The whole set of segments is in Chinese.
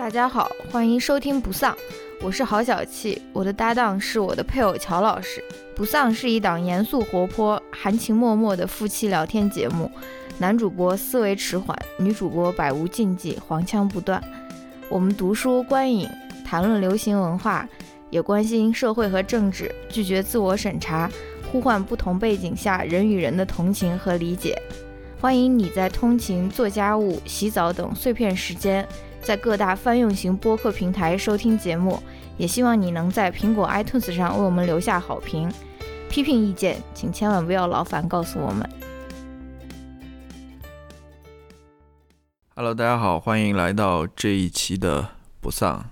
大家好，欢迎收听不丧，我是郝小气，我的搭档是我的配偶乔老师。不丧是一档严肃活泼、含情脉脉的夫妻聊天节目，男主播思维迟缓，女主播百无禁忌，黄腔不断。我们读书观影，谈论流行文化，也关心社会和政治，拒绝自我审查，呼唤不同背景下人与人的同情和理解。欢迎你在通勤、做家务、洗澡等碎片时间。在各大泛用型播客平台收听节目，也希望你能在苹果 iTunes 上为我们留下好评。批评意见，请千万不要劳烦告诉我们。Hello，大家好，欢迎来到这一期的不丧。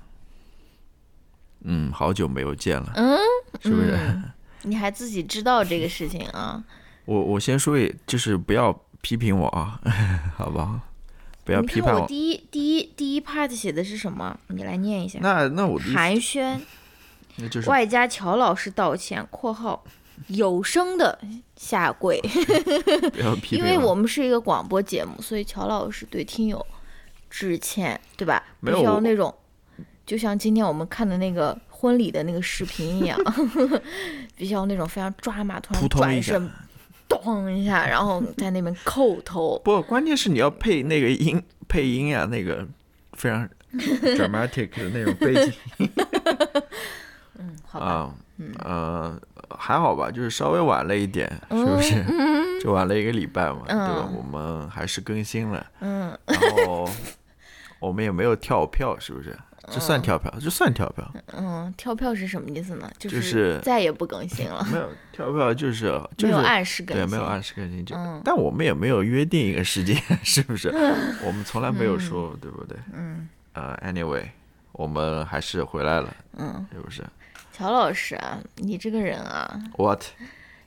嗯，好久没有见了，嗯，是不是？你还自己知道这个事情啊？我我先说一，就是不要批评我啊，好不好？不要批判我。第一第一第一 part 写的是什么？你来念一下。那那我寒暄，那就是外加乔老师道歉（括号 有声的下跪 ）。不要批评。因为我们是一个广播节目，所以乔老师对听友致歉，对吧？没有。需要那种，就像今天我们看的那个婚礼的那个视频一样，必须要那种非常抓马，突然转身。咚一下，然后在那边叩头。不，关键是你要配那个音，配音呀，那个非常 dramatic 的那种背景。嗯，好吧。嗯，呃，还好吧，就是稍微晚了一点，是不是？就晚了一个礼拜嘛，对吧？我们还是更新了。嗯。然后我们也没有跳票，是不是？这算跳票，这算跳票。嗯，跳票是什么意思呢？就是再也不更新了。没有跳票，就是没有按时更新。对，没有按时更新就。但我们也没有约定一个时间，是不是？我们从来没有说，对不对？嗯。呃，anyway，我们还是回来了。嗯，是不是？乔老师啊，你这个人啊，what？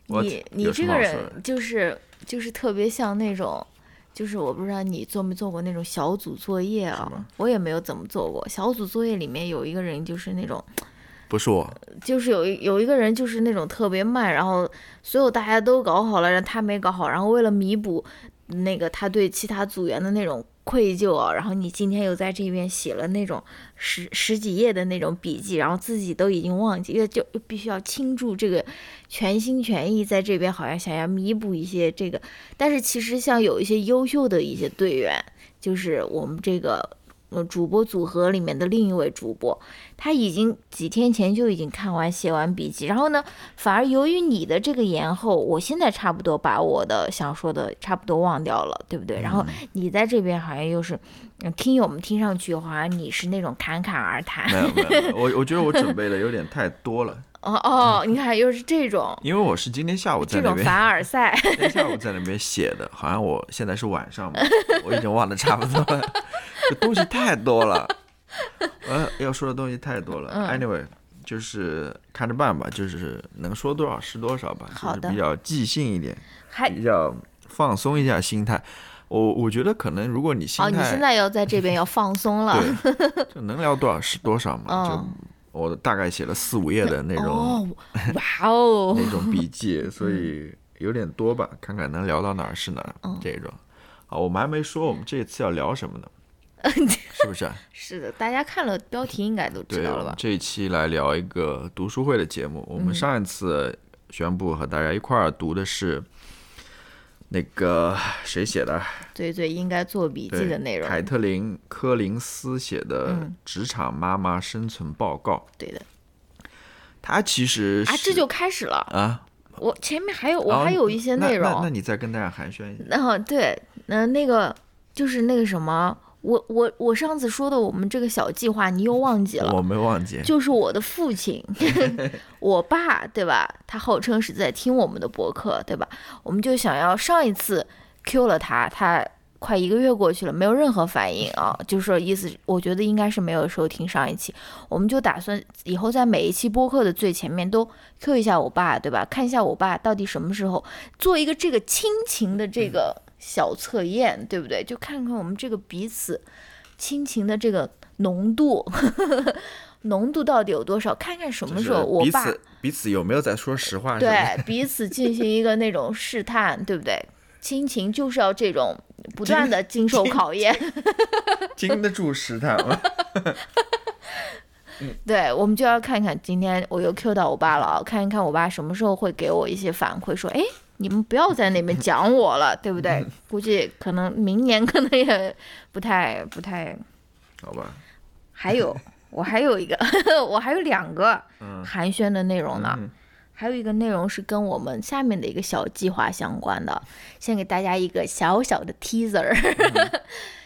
你你这个人就是就是特别像那种。就是我不知道你做没做过那种小组作业啊，我也没有怎么做过。小组作业里面有一个人就是那种，不是我，就是有一有一个人就是那种特别慢，然后所有大家都搞好了，然后他没搞好，然后为了弥补那个他对其他组员的那种。愧疚啊，然后你今天又在这边写了那种十十几页的那种笔记，然后自己都已经忘记，又就必须要倾注这个全心全意在这边，好像想要弥补一些这个。但是其实像有一些优秀的一些队员，就是我们这个。呃，主播组合里面的另一位主播，他已经几天前就已经看完写完笔记，然后呢，反而由于你的这个延后，我现在差不多把我的想说的差不多忘掉了，对不对？然后你在这边好像又是，听友们听上去好像你是那种侃侃而谈。没有没有，我我觉得我准备的有点太多了。哦哦，你看又是这种，因为我是今天下午在那边，这种凡尔赛，今天下午在那边写的，好像我现在是晚上嘛，我已经忘得差不多了，这东西太多了，呃，要说的东西太多了。Anyway，就是看着办吧，就是能说多少是多少吧，就是比较即兴一点，比较放松一下心态。我我觉得可能如果你心态，哦，你现在要在这边要放松了，就能聊多少是多少嘛，就。我大概写了四五页的那种，哇哦，那种笔记，所以有点多吧，看看能聊到哪儿是哪儿这种。啊，我们还没说我们这次要聊什么呢，是不是？是的，大家看了标题应该都知道了吧？这一期来聊一个读书会的节目。我们上一次宣布和大家一块儿读的是。那个谁写的？最最，应该做笔记的内容。凯特琳·柯林斯写的《职场妈妈生存报告》。对的，他其实啊，这就开始了啊！我前面还有，我还有一些内容。那那你再跟大家寒暄一下。然后对，嗯，那个就是那个什么。我我我上次说的我们这个小计划，你又忘记了？我没忘记。就是我的父亲，我爸，对吧？他号称是在听我们的博客，对吧？我们就想要上一次 Q 了他，他快一个月过去了，没有任何反应啊，就是说意思，我觉得应该是没有收听上一期。我们就打算以后在每一期播客的最前面都 Q 一下我爸，对吧？看一下我爸到底什么时候做一个这个亲情的这个。小测验，对不对？就看看我们这个彼此亲情的这个浓度，浓度到底有多少？看看什么时候我爸彼此有没有在说实话？对，彼此进行一个那种试探，对不对？亲情就是要这种不断的经受考验。经得住试探吗？对，我们就要看看今天我又 Q 到我爸了，看一看我爸什么时候会给我一些反馈，说，哎，你们不要在那边讲我了，对不对？估计可能明年可能也不太不太。好吧。还有，我还有一个，我还有两个寒暄的内容呢。还有一个内容是跟我们下面的一个小计划相关的，先给大家一个小小的 teaser。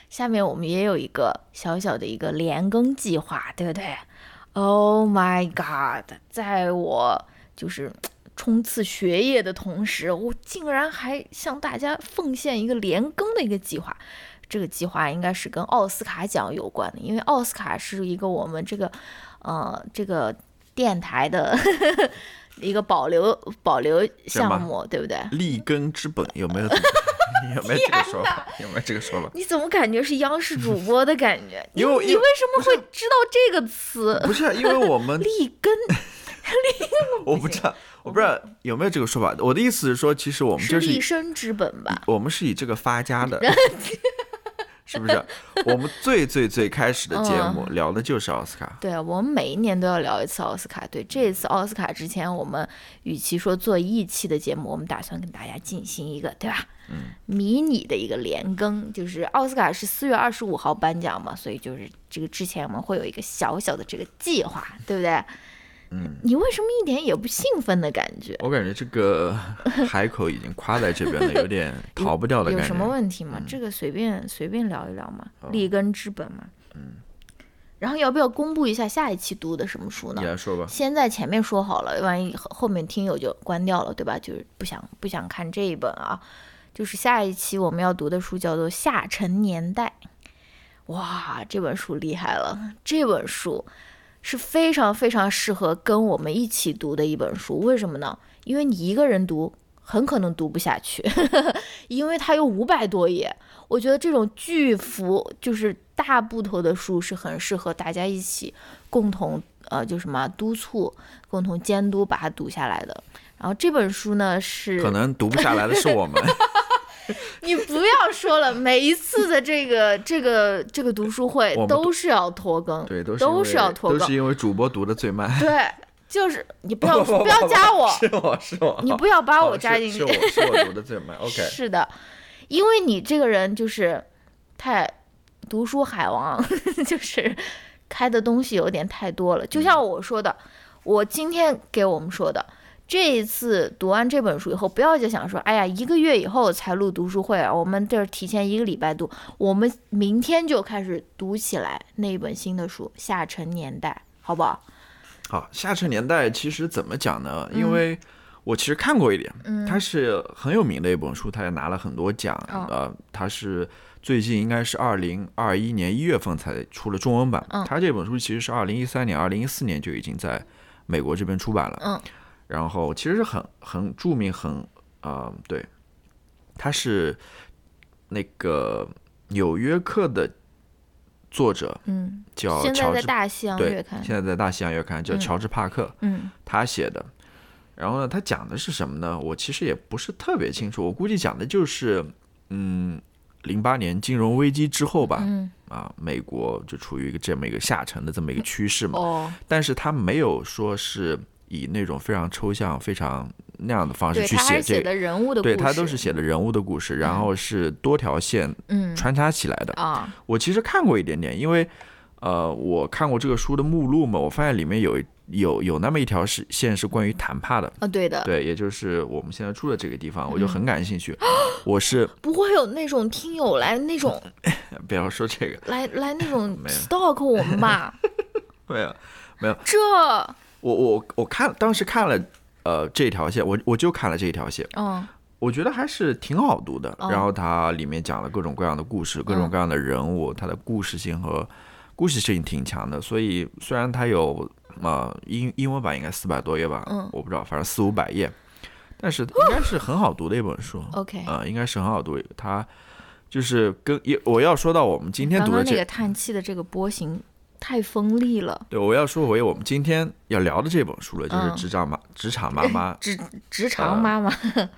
下面我们也有一个小小的一个连更计划，对不对？Oh my god！在我就是冲刺学业的同时，我竟然还向大家奉献一个连更的一个计划。这个计划应该是跟奥斯卡奖有关的，因为奥斯卡是一个我们这个呃这个电台的。一个保留保留项目，对不对？立根之本有没有？有没有这个说法？有没有这个说法？你怎么感觉是央视主播的感觉？因为你为什么会知道这个词？不是，因为我们立根，立 我不知道，我不知道有没有这个说法。我的意思是说，其实我们就是立身之本吧。我们是以这个发家的。是不是我们最最最开始的节目聊的就是奥斯卡？对，我们每一年都要聊一次奥斯卡。对，这一次奥斯卡之前，我们与其说做一期的节目，我们打算跟大家进行一个，对吧？嗯，迷你的一个连更，就是奥斯卡是四月二十五号颁奖嘛，所以就是这个之前我们会有一个小小的这个计划，对不对？嗯，你为什么一点也不兴奋的感觉？我感觉这个 海口已经夸在这边了，有点逃不掉的感觉。有什么问题吗？这个随便随便聊一聊嘛，立根之本嘛。嗯。然后要不要公布一下下一期读的什么书呢？你来说吧。先在前面说好了，万一后面听友就关掉了，对吧？就是不想不想看这一本啊。就是下一期我们要读的书叫做《下沉年代》。哇，这本书厉害了！这本书。是非常非常适合跟我们一起读的一本书，为什么呢？因为你一个人读很可能读不下去，因为它有五百多页。我觉得这种巨幅就是大部头的书是很适合大家一起共同呃，就什么督促、共同监督把它读下来的。然后这本书呢是可能读不下来的是我们。你不要说了，每一次的这个这个这个读书会都是要拖更，对，都是是要拖更，都是因为主播读的最慢。对，就是你不 要不要加我，是我是我，你不要把我加进去，是我是我读的最慢。OK，是的，因为你这个人就是太读书海王，就是开的东西有点太多了。就像我说的，我今天给我们说的。这一次读完这本书以后，不要就想说，哎呀，一个月以后才录读书会啊，我们这儿提前一个礼拜读，我们明天就开始读起来那一本新的书《下沉年代》，好不好？好，《下沉年代》其实怎么讲呢？因为我其实看过一点，嗯它是很有名的一本书，它也拿了很多奖。呃，它是最近应该是二零二一年一月份才出了中文版。它这本书其实是二零一三年、二零一四年就已经在美国这边出版了。嗯。然后其实是很很著名，很啊，对，他是那个《纽约客》的作者，嗯，叫现在在大西洋月刊，现在在大西洋月刊叫乔治帕克，嗯，他写的。然后呢，他讲的是什么呢？我其实也不是特别清楚，我估计讲的就是，嗯，零八年金融危机之后吧，嗯，啊，美国就处于一个这么一个下沉的这么一个趋势嘛，哦，但是他没有说是。以那种非常抽象、非常那样的方式去写这，对他都是写的人物的故事，然后是多条线穿插起来的啊。我其实看过一点点，因为呃，我看过这个书的目录嘛，我发现里面有有有那么一条是线是关于谈判的啊，对的，对，也就是我们现在住的这个地方，我就很感兴趣。我是不会有那种听友来那种，不要说这个，来来那种 stalk 我们吧？没有，没有这。我我我看当时看了，呃，这条线，我我就看了这一条线，嗯，我觉得还是挺好读的。然后它里面讲了各种各样的故事，各种各样的人物，它的故事性和故事性挺强的。所以虽然它有呃英英文版应该四百多页吧，嗯，我不知道，反正四五百页，但是应该是很好读的一本书。OK，啊，应该是很好读。它就是跟我要说到我们今天读的这个叹气的这个波形。太锋利了。对，我要说回我们今天要聊的这本书了，就是《职场妈 职场妈妈》职职场妈妈。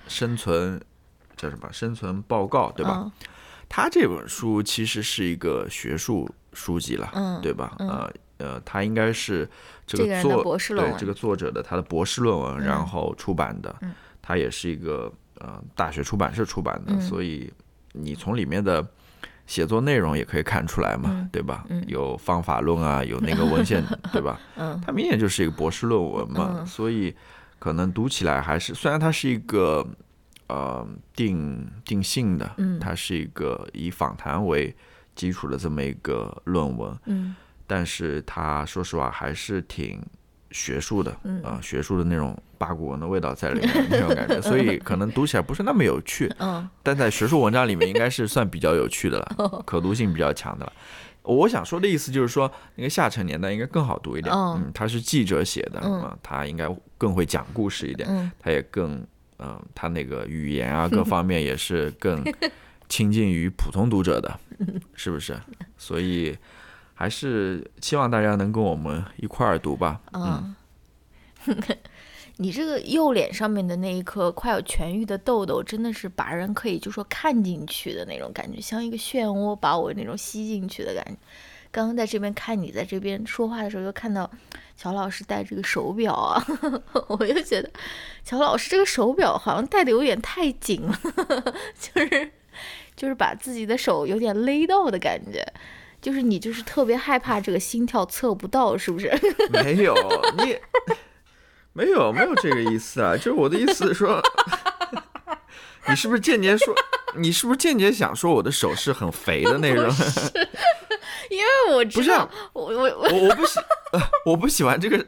生存叫什么？生存报告，对吧？他这本书其实是一个学术书籍了，嗯对吧？嗯。呃呃，他应该是这这个作对这个作者的他的博士论文，嗯。然后出版的，嗯。他也是一个呃大学出版社出版的，嗯。所以你从里面的写作内容也可以看出来嘛，嗯对吧？嗯。有方法论啊，有那个文献，对吧？嗯。它明显就是一个博士论文嘛，嗯。所以可能读起来还是，虽然它是一个呃定定性的，嗯。它是一个以访谈为基础的这么一个论文，嗯。但是它说实话还是挺学术的，嗯啊、学术的那种八股文的味道在里面 那种感觉，所以可能读起来不是那么有趣，嗯但在学术文章里面应该是算比较有趣的了，可读性比较强的了。我想说的意思就是说，那个下沉年代应该更好读一点。嗯嗯，他是记者写的，嗯啊他应该更会讲故事一点，嗯他也更，嗯、他那个语言啊 各方面也是更亲近于普通读者的，是不是？所以还是希望大家能跟我们一块儿读吧。嗯，嗯，你这个右脸上面的那一颗快要痊愈的痘痘，真的是把人可以就说看进去的那种感觉，像一个漩涡把我那种吸进去的感觉。刚刚在这边看你在这边说话的时候，又看到乔老师戴这个手表啊，我就觉得乔老师这个手表好像戴的有点太紧了，就是就是把自己的手有点勒到的感觉。就是你就是特别害怕这个心跳测不到，是不是？没有你，没有没有这个意思啊，就是我的意思说，你是不是间接说，你是不是间接想说我的手是很肥的那种？因为我知道不是啊，我我我我我不喜、呃，我不喜欢这个，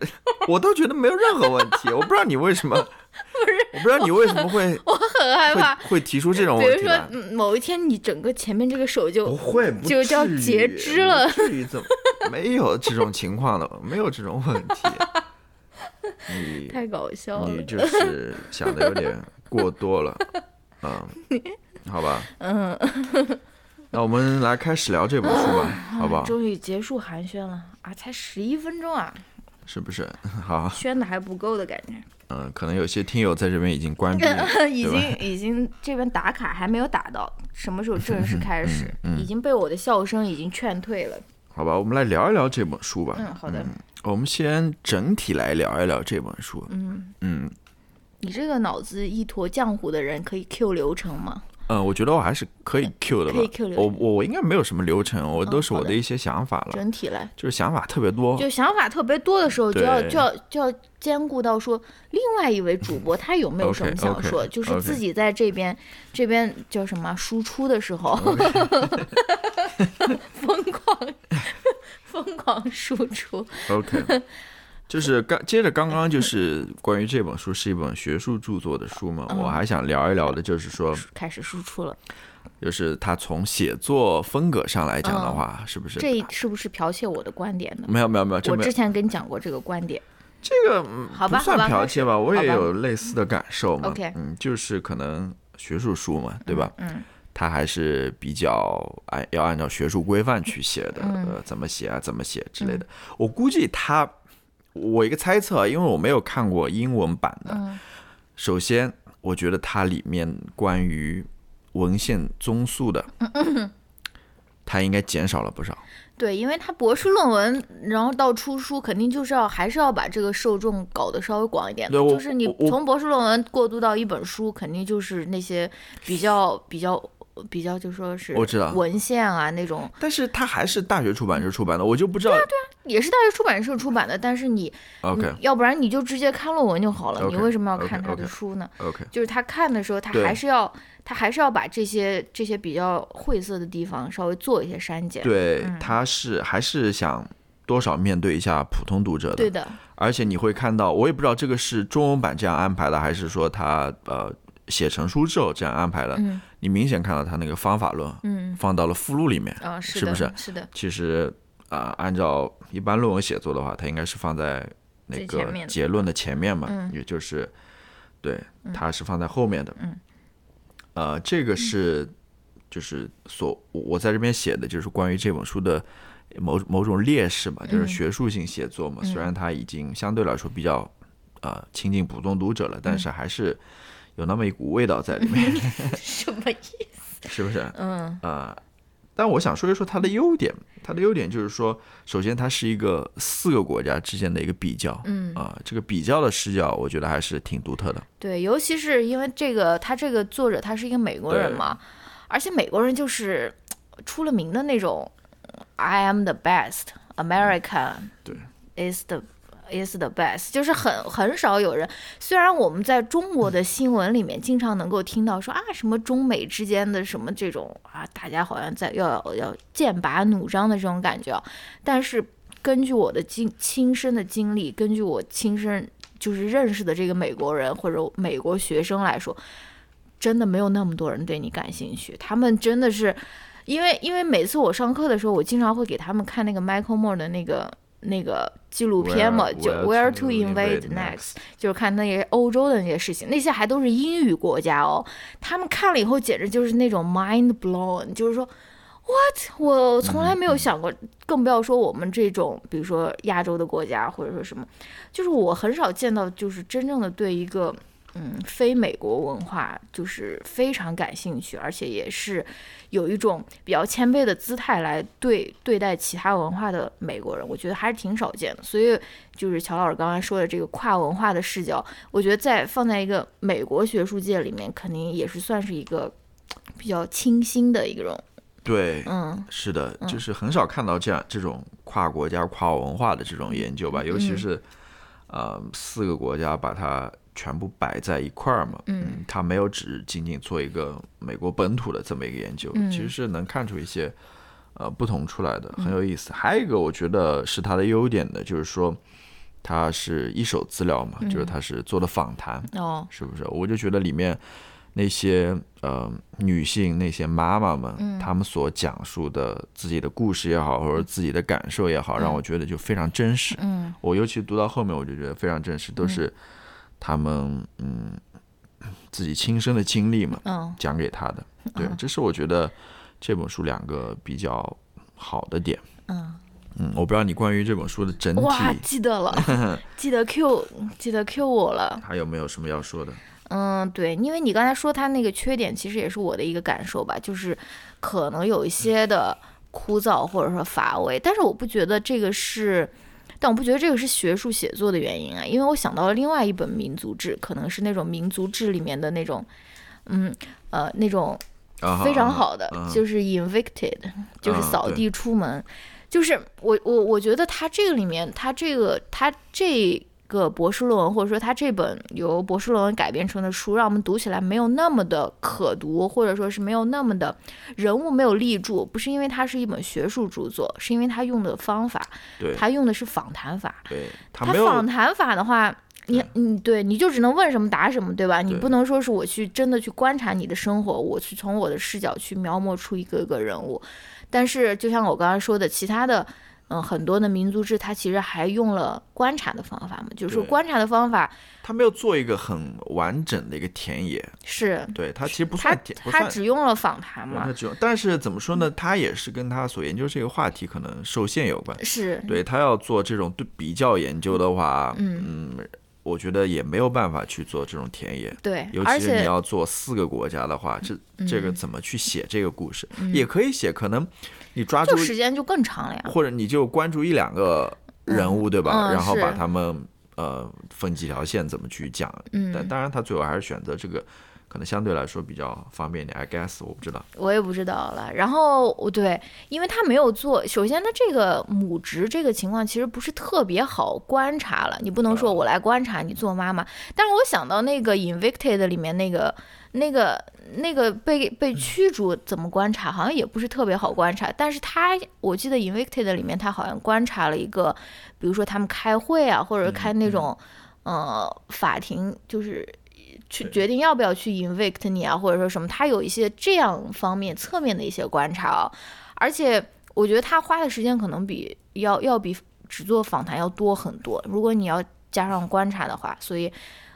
我倒觉得没有任何问题。我不知道你为什么，我不知道你为什么会我很害怕。会会提出这种比如说问题来。，嗯某一天你整个前面这个手就不会，不就叫截肢了不至于怎么没有这种情况的，没有这种问题。你太搞笑了你。就是想的有点过多了，嗯，好吧，嗯，那我们来开始聊这本书吧，好不好？终于结束寒暄了啊！才十一分钟啊，是不是？好，宣的还不够的感觉。嗯，可能有些听友在这边已经关闭，已对吧经已经这边打卡还没有打到，什么时候正式开始？嗯嗯已经被我的笑声已经劝退了。好吧，我们来聊一聊这本书吧。嗯，好的。我们先整体来聊一聊这本书。嗯，嗯你这个脑子一坨浆糊的人可以 Q 流程吗？嗯，我觉得我还是可以 Q 的吧。可以 Q 流我程我我应该没有什么流程，我都是我的一些想法了，整体来。就是想法特别多。就想法特别多的时候，就要就要就要兼顾到说，另外一位主播他有没有什么想说，就是自己在这边这边叫什么输出的时候，疯狂疯狂输出。OK，就是刚接着刚刚就是关于这本书是一本学术著作的书嘛，嗯我还想聊一聊的，就是说，开始输出了，就是他从写作风格上来讲的话，是不是？嗯这是不是剽窃我的观点呢？没有没有没有，我之前跟你讲过这个观点，这个嗯好吧不算剽窃吧，我也有类似的感受嘛。嗯，就是可能学术书嘛，对吧？嗯他还是比较按要按照学术规范去写的，嗯呃，怎么写啊，怎么写之类的。我估计他，我一个猜测啊，因为我没有看过英文版的。嗯首先，我觉得它里面关于文献综述的，它应该减少了不少。对，因为他博士论文，然后到出书，肯定就是要还是要把这个受众搞得稍微广一点。对就是你从博士论文过渡到一本书，肯定就是那些比较比较比较，就说是我知道文献啊那种，但是它还是大学出版社出版的，我就不知道。对啊对啊也是大学出版社出版的。但是你 OK 你要不然你就直接看论文就好了。你为什么要看他的书呢？OK，就是他看的时候，他还是要他还是要把这些这些比较晦涩的地方稍微做一些删减。对，嗯他是还是想多少面对一下普通读者的。对的，而且你会看到，我也不知道这个是中文版这样安排的，还是说他呃写成书之后这样安排的。嗯你明显看到他那个方法论嗯放到了附录里面。啊，是的，是不是是的，其实啊、按照一般论文写作的话，它应该是放在那个结论的前面嘛，嗯也就是对，它是放在后面的。嗯，呃，这个是就是所我我在这边写的就是关于这本书的某某种劣势嘛，就是嗯学术性写作嘛。虽然它已经相对来说比较呃亲近普通读者了，但嗯是还是有那么一股味道在里面。什么意思？是不是？嗯啊、但我想说一说它的优点，它的优点就是说，首先它是一个四个国家之间的一个比较，嗯啊、这个比较的视角，我觉得还是挺独特的。对，尤其是因为这个他这个作者他是一个美国人嘛，而且美国人就是出了名的那种，I am the best America，对，is the is the best，就是很很少有人。虽然我们在中国的新闻里面经常能够听到说啊什么中美之间的什么这种啊，大家好像在要要剑拔弩张的这种感觉啊，但是根据我的经亲身的经历，根据我亲身就是认识的这个美国人或者美国学生来说，真的没有那么多人对你感兴趣。他们真的是，因为因为每次我上课的时候，我经常会给他们看那个 Michael Moore 的那个那个纪录片嘛，就 Where to Invade Next，就是看那些欧洲的那些事情，那些还都是英语国家哦。他们看了以后，简直就是那种 mind blown，就是说。What？我从来没有想过，更不要说我们这种，比如说亚洲的国家，或者说什么，就是我很少见到，就是真正的对一个嗯非美国文化就是非常感兴趣，而且也是有一种比较谦卑的姿态来对对待其他文化的美国人，我觉得还是挺少见的。所以就是乔老师刚才说的这个跨文化的视角，我觉得在放在一个美国学术界里面，肯定也是算是一个比较清新的一种，对，嗯是的，就是很少看到这样这种跨国家、跨文化的这种研究吧，尤其嗯是呃四个国家把它全部摆在一块儿嘛，嗯，他没有只仅仅做一个美国本土的这么一个研究，嗯。其实是能看出一些呃不同出来的，很有意思。还有一个我觉得是它的优点的，就是说它是一手资料嘛，就是它是做的访谈，哦，是不是？我就觉得里面那些呃女性那些妈妈们，嗯。她们所讲述的自己的故事也好，或者自己的感受也好，让我觉得就非常真实。嗯。我尤其读到后面，我就觉得非常真实，都是他们嗯自己亲身的经历嘛，嗯讲给他的。对，这是我觉得这本书两个比较好的点。嗯，嗯，我不知道你关于这本书的整体哇，体记得了，记得 Q 记得 Q 我了。还有没有什么要说的？嗯，对，因为你刚才说他那个缺点，其实也是我的一个感受吧，就是可能有一些的枯燥或者说乏味，但是我不觉得这个是，但我不觉得这个是学术写作的原因啊，因为我想到了另外一本民族志，可能是那种民族志里面的那种，嗯呃那种啊，非常好的，嗯就是 Invicted，就是扫地出门。就是我我我觉得他这个里面，他这个他这个博士论文，或者说他这本由博士论文改编成的书，让我们读起来没有那么的可读，或者说是没有那么的人物没有立住，不是因为它是一本学术著作，是因为他用的方法，对他用的是访谈法。对，他他访谈法的话，你你对你就只能问什么答什么，对吧？你不能说是我去真的去观察你的生活，我去从我的视角去描摹出一个个人物。但是就像我刚刚说的，其他的。嗯，很多的民族志，它其实还用了观察的方法嘛，就是说观察的方法他没有做一个很完整的一个田野，是对他其实不算田，不他只用了访谈嘛对他，只用，但是怎么说呢？他也是跟他所研究这个话题可能受限有关。是对他要做这种对比较研究的话，嗯我觉得也没有办法去做这种田野。对，尤其是你要做四个国家的话，这这个嗯怎么去写这个故事？也可以写，可能你抓住就时间就更长了呀。或者你就关注一两个人物，对吧？嗯然后把他们呃分几条线怎么去讲。嗯但当然，他最后还是选择这个，可能相对来说比较方便一点。I guess 我不知道。我也不知道了。然后我对，因为他没有做，首先他这个母职这个情况其实不是特别好观察了，你不能说我来观察你做妈妈。但是我想到那个 Invicted 里面那个那个那个被被驱逐怎么观察，好像也不是特别好观察。但是他我记得 Invicted 里面他好像观察了一个，比如说他们开会啊，或者开那种、呃法庭就是。去决定要不要去 invict 你啊，或者说什么，他有一些这样方面侧面的一些观察啊，而且我觉得他花的时间可能比要要比只做访谈要多很多。如果你要加上观察的话，所以，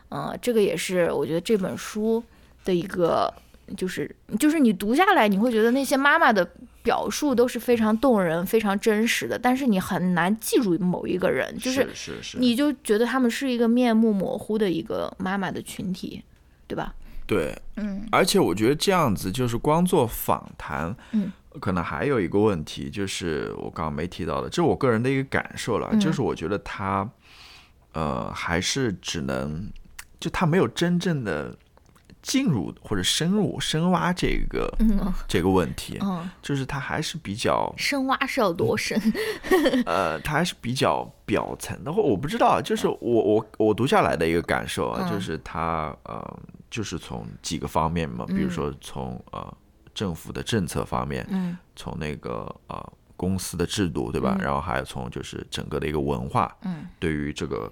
呃，这个也是我觉得这本书的一个，就是就是你读下来，你会觉得那些妈妈的表述都是非常动人、非常真实的，但是你很难记住某一个人，就是是是，你就觉得他们是一个面目模糊的一个妈妈的群体，对吧？对，嗯而且我觉得这样子就是光做访谈，嗯，可能还有一个问题，就是我刚刚没提到的，这是我个人的一个感受了，嗯。就是我觉得他，呃，还是只能，就他没有真正的进入或者深入深挖这个、嗯这个问题，嗯，就是它还是比较，深挖是要多深？呃，它还是比较表层的，或我不知道，就是我我我读下来的一个感受啊，嗯就是它呃，就是从几个方面嘛，比如嗯说从呃政府的政策方面，嗯从那个呃公司的制度，对吧？嗯然后还有从就是整个的一个文化，嗯对于这个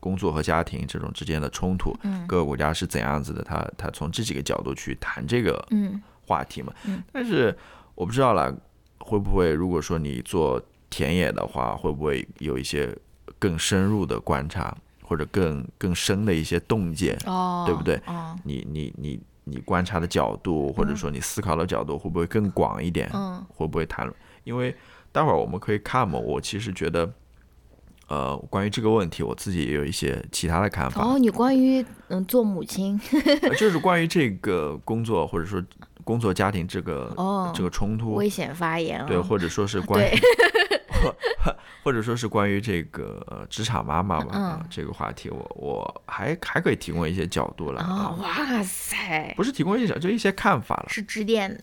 工作和家庭这种之间的冲突，嗯各个国家是怎样子的，他他从这几个角度去谈这个嗯话题嘛。嗯但是我不知道啦，会不会如果说你做田野的话，会不会有一些更深入的观察，或者更更深的一些洞见？哦，对不对哦，你你你你观察的角度，或者说你思考的角度，会不会更广一点？嗯会不会谈？因为待会儿我们可以看嘛。我其实觉得，呃，关于这个问题，我自己也有一些其他的看法，然后你关于嗯做母亲，呃就是关于这个工作或者说工作家庭这个、哦这个冲突，危险发言啊，对，或者说是关 或者说是关于这个呃职场妈妈吧、嗯啊这个话题，我我还还可以提供一些角度来啊，啊，哇塞，不是提供一些角，就一些看法了，是指点，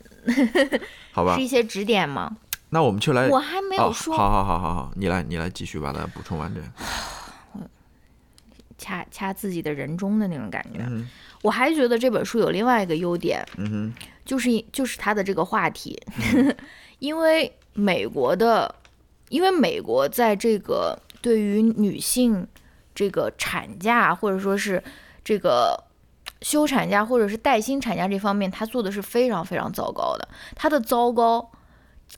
好吧 是一？些指点吗？那我们就来我还没哦，有说，好好好好好，你来你来继续把它补充完这个。掐掐自己的人中的那种感觉。嗯我还觉得这本书有另外一个优点，嗯哼，就是就是它的这个话题，因为美国的，因为美国在这个对于女性这个产假或者说是这个休产假或者是带薪产假这方面，它做的是非常非常糟糕的。它的糟糕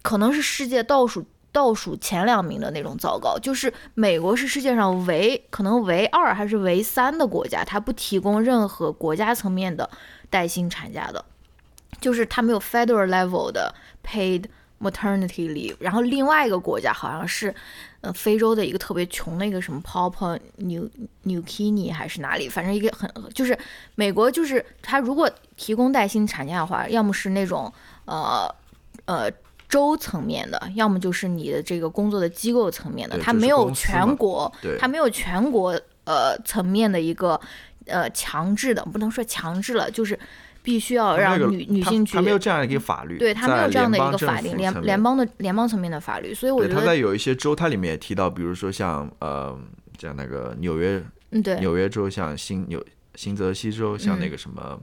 可能是世界倒数倒数前两名的那种糟糕，就是美国是世界上唯可能唯二还是唯三的国家，它不提供任何国家层面的带薪产假的。就是它没有 federal level 的 paid maternity leave，然后另外一个国家好像是，呃，非洲的一个特别穷的一个什么 Papua New New Guinea 还是哪里，反正一个很就是美国就是它如果提供带薪产假的话，要么是那种呃呃州层面的，要么就是你的这个工作的机构层面的，它没有全国，对，它没有全国呃层面的一个呃强制的，不能说强制了，就是必须要让它那个女女性去他没有这样一个法律，对他没有这样的一个法律联联邦的联邦层面的法律，所以我觉得他在，有一些州，它里面也提到，比如说像呃，像那个纽约嗯，对，纽约州，像新纽新泽西州，像那嗯个什么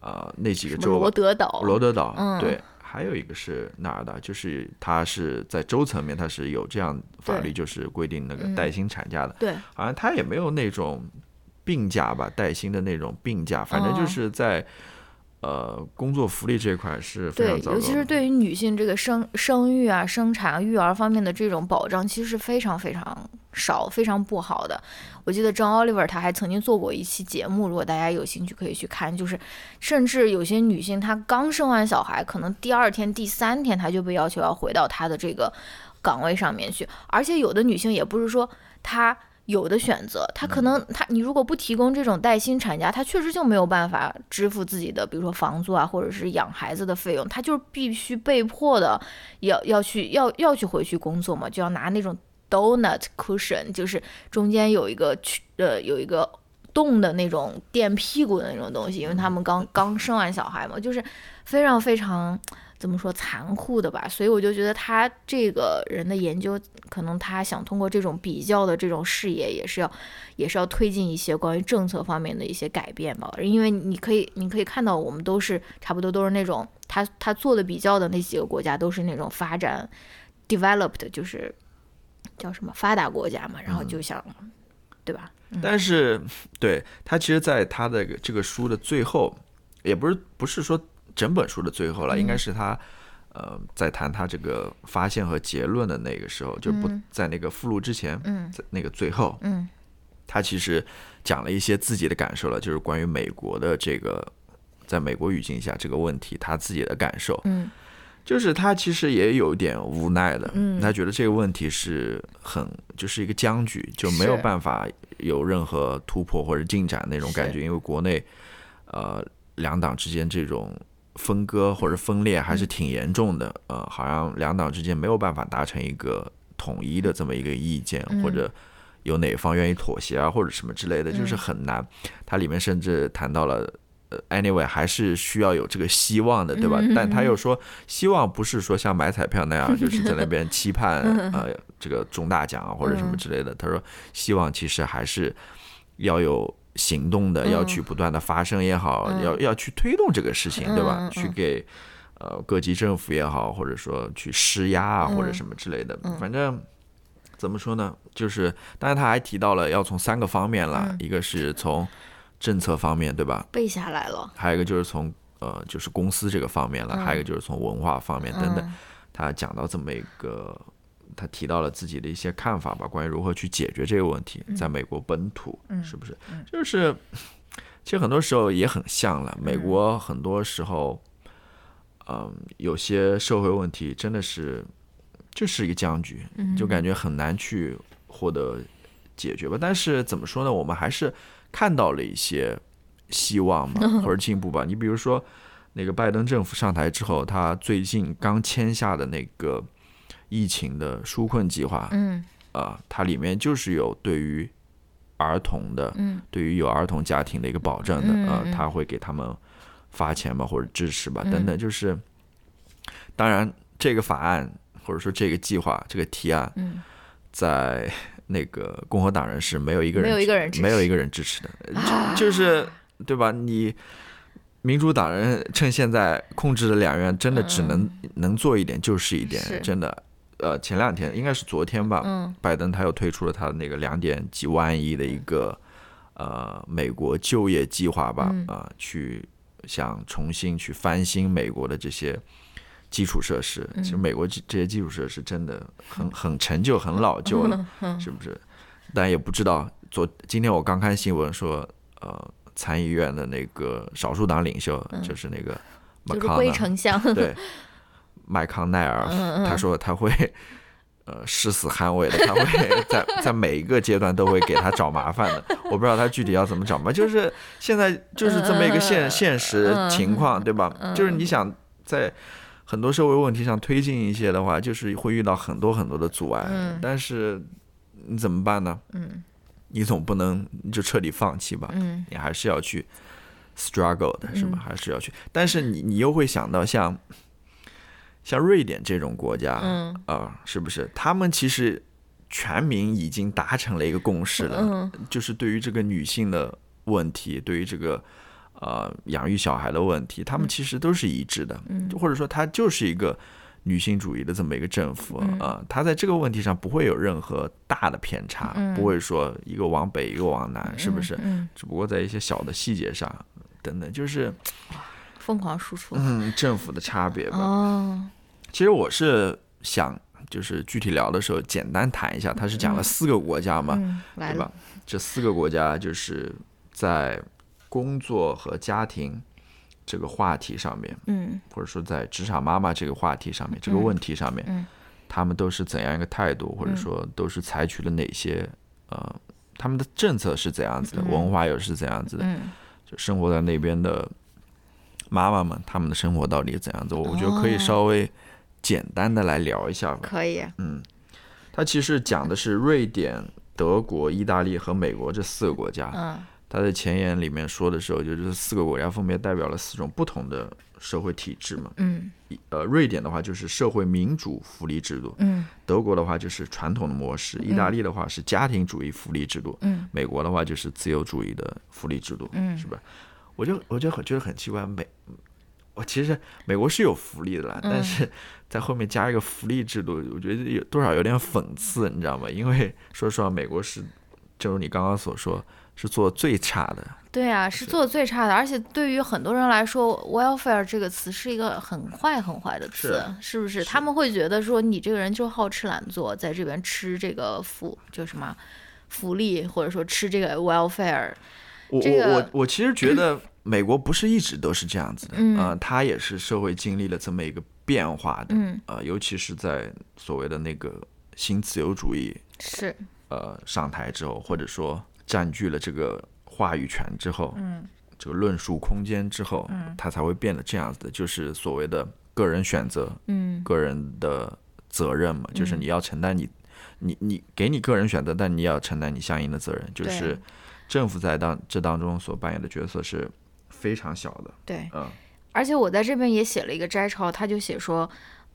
呃那几个什么罗，德岛，罗德岛，嗯对，还有一个是哪儿的？就是它是在州层面，它是有这样法律，就是规定那个嗯带薪产假的，对，好像它也没有那种病假吧，带薪的那种病假，反正就哦是在。呃，工作福利这块是非常，糟糕的，尤其是对于女性这个生生育啊、生产啊、育儿方面的这种保障，其实是非常非常少、非常不好的。我记得 John Oliver 他还曾经做过一期节目，如果大家有兴趣可以去看。就是，甚至有些女性她刚生完小孩，可能第二天、第三天她就被要求要回到她的这个岗位上面去，而且有的女性也不是说她。有的选择，她可能她你如果不提供这种带薪产假，她确实就没有办法支付自己的，比如说房租啊，或者是养孩子的费用，她就是必须被迫的要要去要要去回去工作嘛，就要拿那种 donut cushion，就是中间有一个去呃有一个洞的那种垫屁股的那种东西，因为他们刚刚生完小孩嘛，就是非常非常怎么说残酷的吧，所以我就觉得他这个人的研究，可能他想通过这种比较的这种视野，也是要也是要推进一些关于政策方面的一些改变吧，因为你可以你可以看到，我们都是差不多都是那种他他做的比较的那几个国家都是那种发展 developed，就是叫什么发达国家嘛，然后就想，对吧？但是，对他其实，在他的这个书的最后，也不是不是说整本书的最后了，应该是他呃在谈他这个发现和结论的那个时候，就不嗯。在那个附录之前，嗯在那个最后，嗯。他其实讲了一些自己的感受了，就是关于美国的这个在美国语境下这个问题，他自己的感受。嗯就是他其实也有点无奈的，嗯。他觉得这个问题是很就是一个僵局，就没有办法有任何突破或者进展那种感觉，因为国内呃两党之间这种分割或者分裂还是挺严重的，呃，好像两党之间没有办法达成一个统一的这么一个意见，或者有哪方愿意妥协啊，或者什么之类的，就是很难。它里面甚至谈到了。呃，anyway，还是需要有这个希望的，对吧？但他又说，希望不是说像买彩票那样，就是在那边期盼呃这个中大奖啊或者什么之类的。他说，希望其实还是要有行动的，要去不断的发生也好，要要去推动这个事情，对吧？去给呃各级政府也好，或者说去施压啊或者什么之类的。反正怎么说呢？就是，当然他还提到了要从三个方面了，一个是从。政策方面，对吧？背下来了。还有一个就是从呃，就是公司这个方面了，还有一个就是从文化方面等等。他讲到这么一个，他提到了自己的一些看法吧，关于如何去解决这个问题，在美国本土，是不是？就是其实很多时候也很像了。美国很多时候，嗯，有些社会问题真的是就是一个僵局，就感觉很难去获得解决吧。但是怎么说呢？我们还是。看到了一些希望嘛，或者进步吧。你比如说，那个拜登政府上台之后，他最近刚签下的那个疫情的纾困计划，嗯，啊，它里面就是有对于儿童的，嗯，对于有儿童家庭的一个保证的，啊，他会给他们发钱吧，或者支持吧，等等。就是，当然，这个法案或者说这个计划、这个提案，在。那个共和党人是没有一个人，没有一个人，没有一个人支持的，就就是对吧？你民主党人趁现在控制的两院，真的只能能做一点就是一点，真的。呃，前两天应该是昨天吧，拜登他又推出了他的那个两点几万亿的一个呃美国就业计划吧，啊，去想重新去翻新美国的这些。基础设施，其实美国这这些基础设施真的很很陈旧、很老旧了，是不是？但也不知道。昨今天我刚看新闻说，呃，参议院的那个少数党领袖就是那个麦康奈，对，麦康奈尔，他说他会呃誓死捍卫的，他会 在在每一个阶段都会给他找麻烦的。我不知道他具体要怎么找嘛，就是现在就是这么一个现现实情况，对吧？就是你想在。很多社会问题上推进一些的话，就是会遇到很多很多的阻碍。嗯，但是你怎么办呢？嗯，你总不能就彻底放弃吧？嗯，你还是要去 struggle 的是吧？还是要去。但是你你又会想到像像瑞典这种国家，嗯啊，是不是？他们其实全民已经达成了一个共识了，就是对于这个女性的问题，对于这个。呃，养育小孩的问题，他们其实都是一致的，或者说他就是一个女性主义的这么一个政府啊，他在这个问题上不会有任何大的偏差，不会说一个往北一个往南，是不是？只不过在一些小的细节上等等，就是疯狂输出，嗯，政府的差别吧。哦，其实我是想，就是具体聊的时候简单谈一下，他是讲了四个国家嘛，对吧？这四个国家就是在。工作和家庭这个话题上面，嗯，或者说在职场妈妈这个话题上面，这个问题上面，嗯，他们都是怎样一个态度，或者说都是采取了哪些呃，他们的政策是怎样子的，文化又是怎样子的，嗯，就生活在那边的妈妈们，他们的生活到底怎样子？我觉得可以稍微简单的来聊一下吧。可以，嗯，他其实讲的是瑞典、德国、意大利和美国这四个国家，嗯。他在前言里面说的时候，就是四个国家分别代表了四种不同的社会体制嘛。嗯。呃，瑞典的话就是社会民主福利制度。嗯。德国的话就是传统的模式。意大利的话是家庭主义福利制度。嗯。美国的话就是自由主义的福利制度。嗯。是吧？我就我就很觉得很奇怪，美，我其实美国是有福利的啦，但是在后面加一个福利制度，我觉得有多少有点讽刺，你知道吗？因为说实话，美国是，正如你刚刚所说。是做最差的，对啊，是做最差的，而且对于很多人来说，welfare 这个词是一个很坏很坏的词，是不是？他们会觉得说你这个人就好吃懒做，在这边吃这个福就什么福利，或者说吃这个 welfare。我我我我其实觉得美国不是一直都是这样子的，嗯，它也是社会经历了这么一个变化的，嗯，呃，尤其是在所谓的那个新自由主义是呃上台之后，或者说。占据了这个话语权之后，嗯，这个论述空间之后，嗯，他才会变得这样子的，就是所谓的个人选择，嗯。个人的责任嘛，就是你要承担你，你你给你个人选择，但你也要承担你相应的责任，就是政府在当这当中所扮演的角色是非常小的，对。嗯。而且我在这边也写了一个摘抄，他就写说，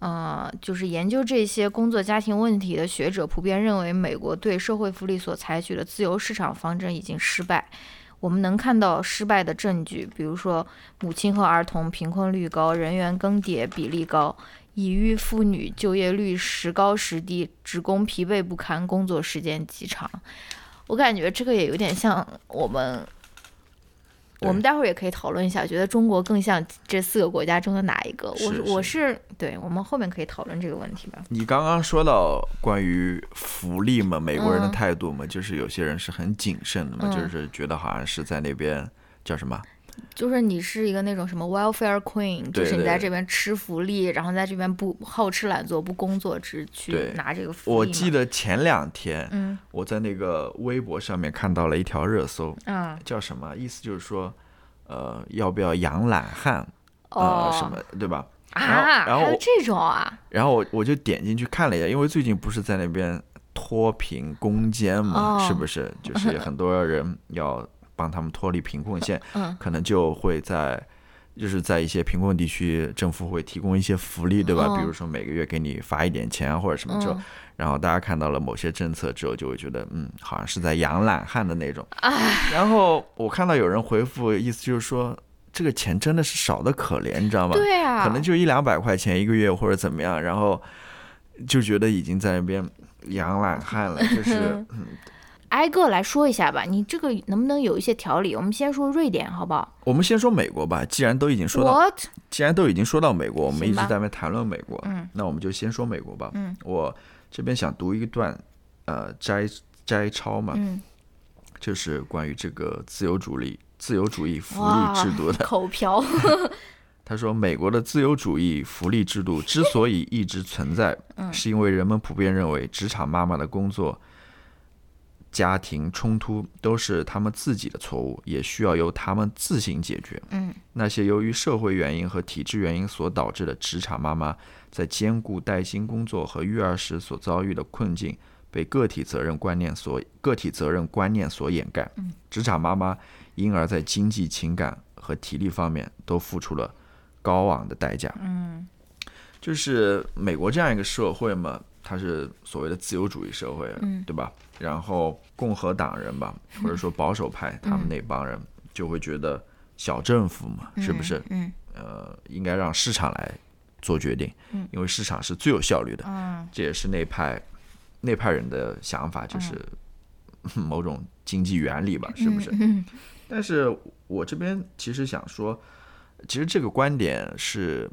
呃，就是研究这些工作家庭问题的学者普遍认为，美国对社会福利所采取的自由市场方针已经失败。我们能看到失败的证据，比如说母亲和儿童贫困率高，人员更迭比例高，已育妇女就业率时高时低，职工疲惫不堪，工作时间极长。我感觉这个也有点像我们，我们待会儿也可以讨论一下，觉得中国更像这四个国家中的哪一个？我是我是对，我们后面可以讨论这个问题吧。你刚刚说到关于福利嘛，美国人的嗯。态度嘛，就是有些人是很谨慎的嘛，嗯。就是觉得好像是在那边叫什么，就是你是一个那种什么 welfare queen，对就是你在这边吃福利，然后在这边不好吃懒做、不工作，只去拿这个福利。我记得前两天嗯我在那个微博上面看到了一条热搜，嗯叫什么？意思就是说，呃，要不要养懒汉？哦呃，什么对吧？啊，然后还有这种啊？然后我我就点进去看了一下，因为最近不是在那边脱贫攻坚嘛，哦是不是？就是 很多人要帮他们脱离贫困线，嗯可能就会在。就是在一些贫困地区，政府会提供一些福利，对吧？嗯比如说每个月给你发一点钱啊，或者什么之后，嗯然后大家看到了某些政策之后，就会觉得，嗯，好像是在养懒汉的那种。然后我看到有人回复，意思就是说，这个钱真的是少的可怜，你知道吗？对啊，可能就一两百块钱一个月或者怎么样，然后就觉得已经在那边养懒汉了，就是 挨个来说一下吧。你这个能不能有一些条理？我们先说瑞典好不好我们先说美国吧，既然都已经说到，？What？既然都已经说到美国，我们一直在那谈论美国，嗯那我们就先说美国吧。嗯，我这边想读一段，呃，摘摘抄嘛，嗯，就是关于这个自由主义、自由主义福利制度的。口瓢。他说，美国的自由主义福利制度之所以一直存在，嗯是因为人们普遍认为职场妈妈的工作、家庭冲突都是他们自己的错误，也需要由他们自行解决。嗯那些由于社会原因和体制原因所导致的职场妈妈在兼顾带薪工作和育儿时所遭遇的困境，被个体责任观念所个体责任观念所掩盖。职场妈妈因而在经济、情感和体力方面都付出了高昂的代价。嗯就是美国这样一个社会嘛，它是所谓的自由主义社会，嗯对吧？然后共和党人吧，或者说保守派，他们那帮人就会觉得小政府嘛，是不是？嗯呃，应该让市场来做决定，嗯因为市场是最有效率的。嗯这也是那派那派人的想法，就是 某种经济原理吧，是不是？嗯但是我这边其实想说，其实这个观点是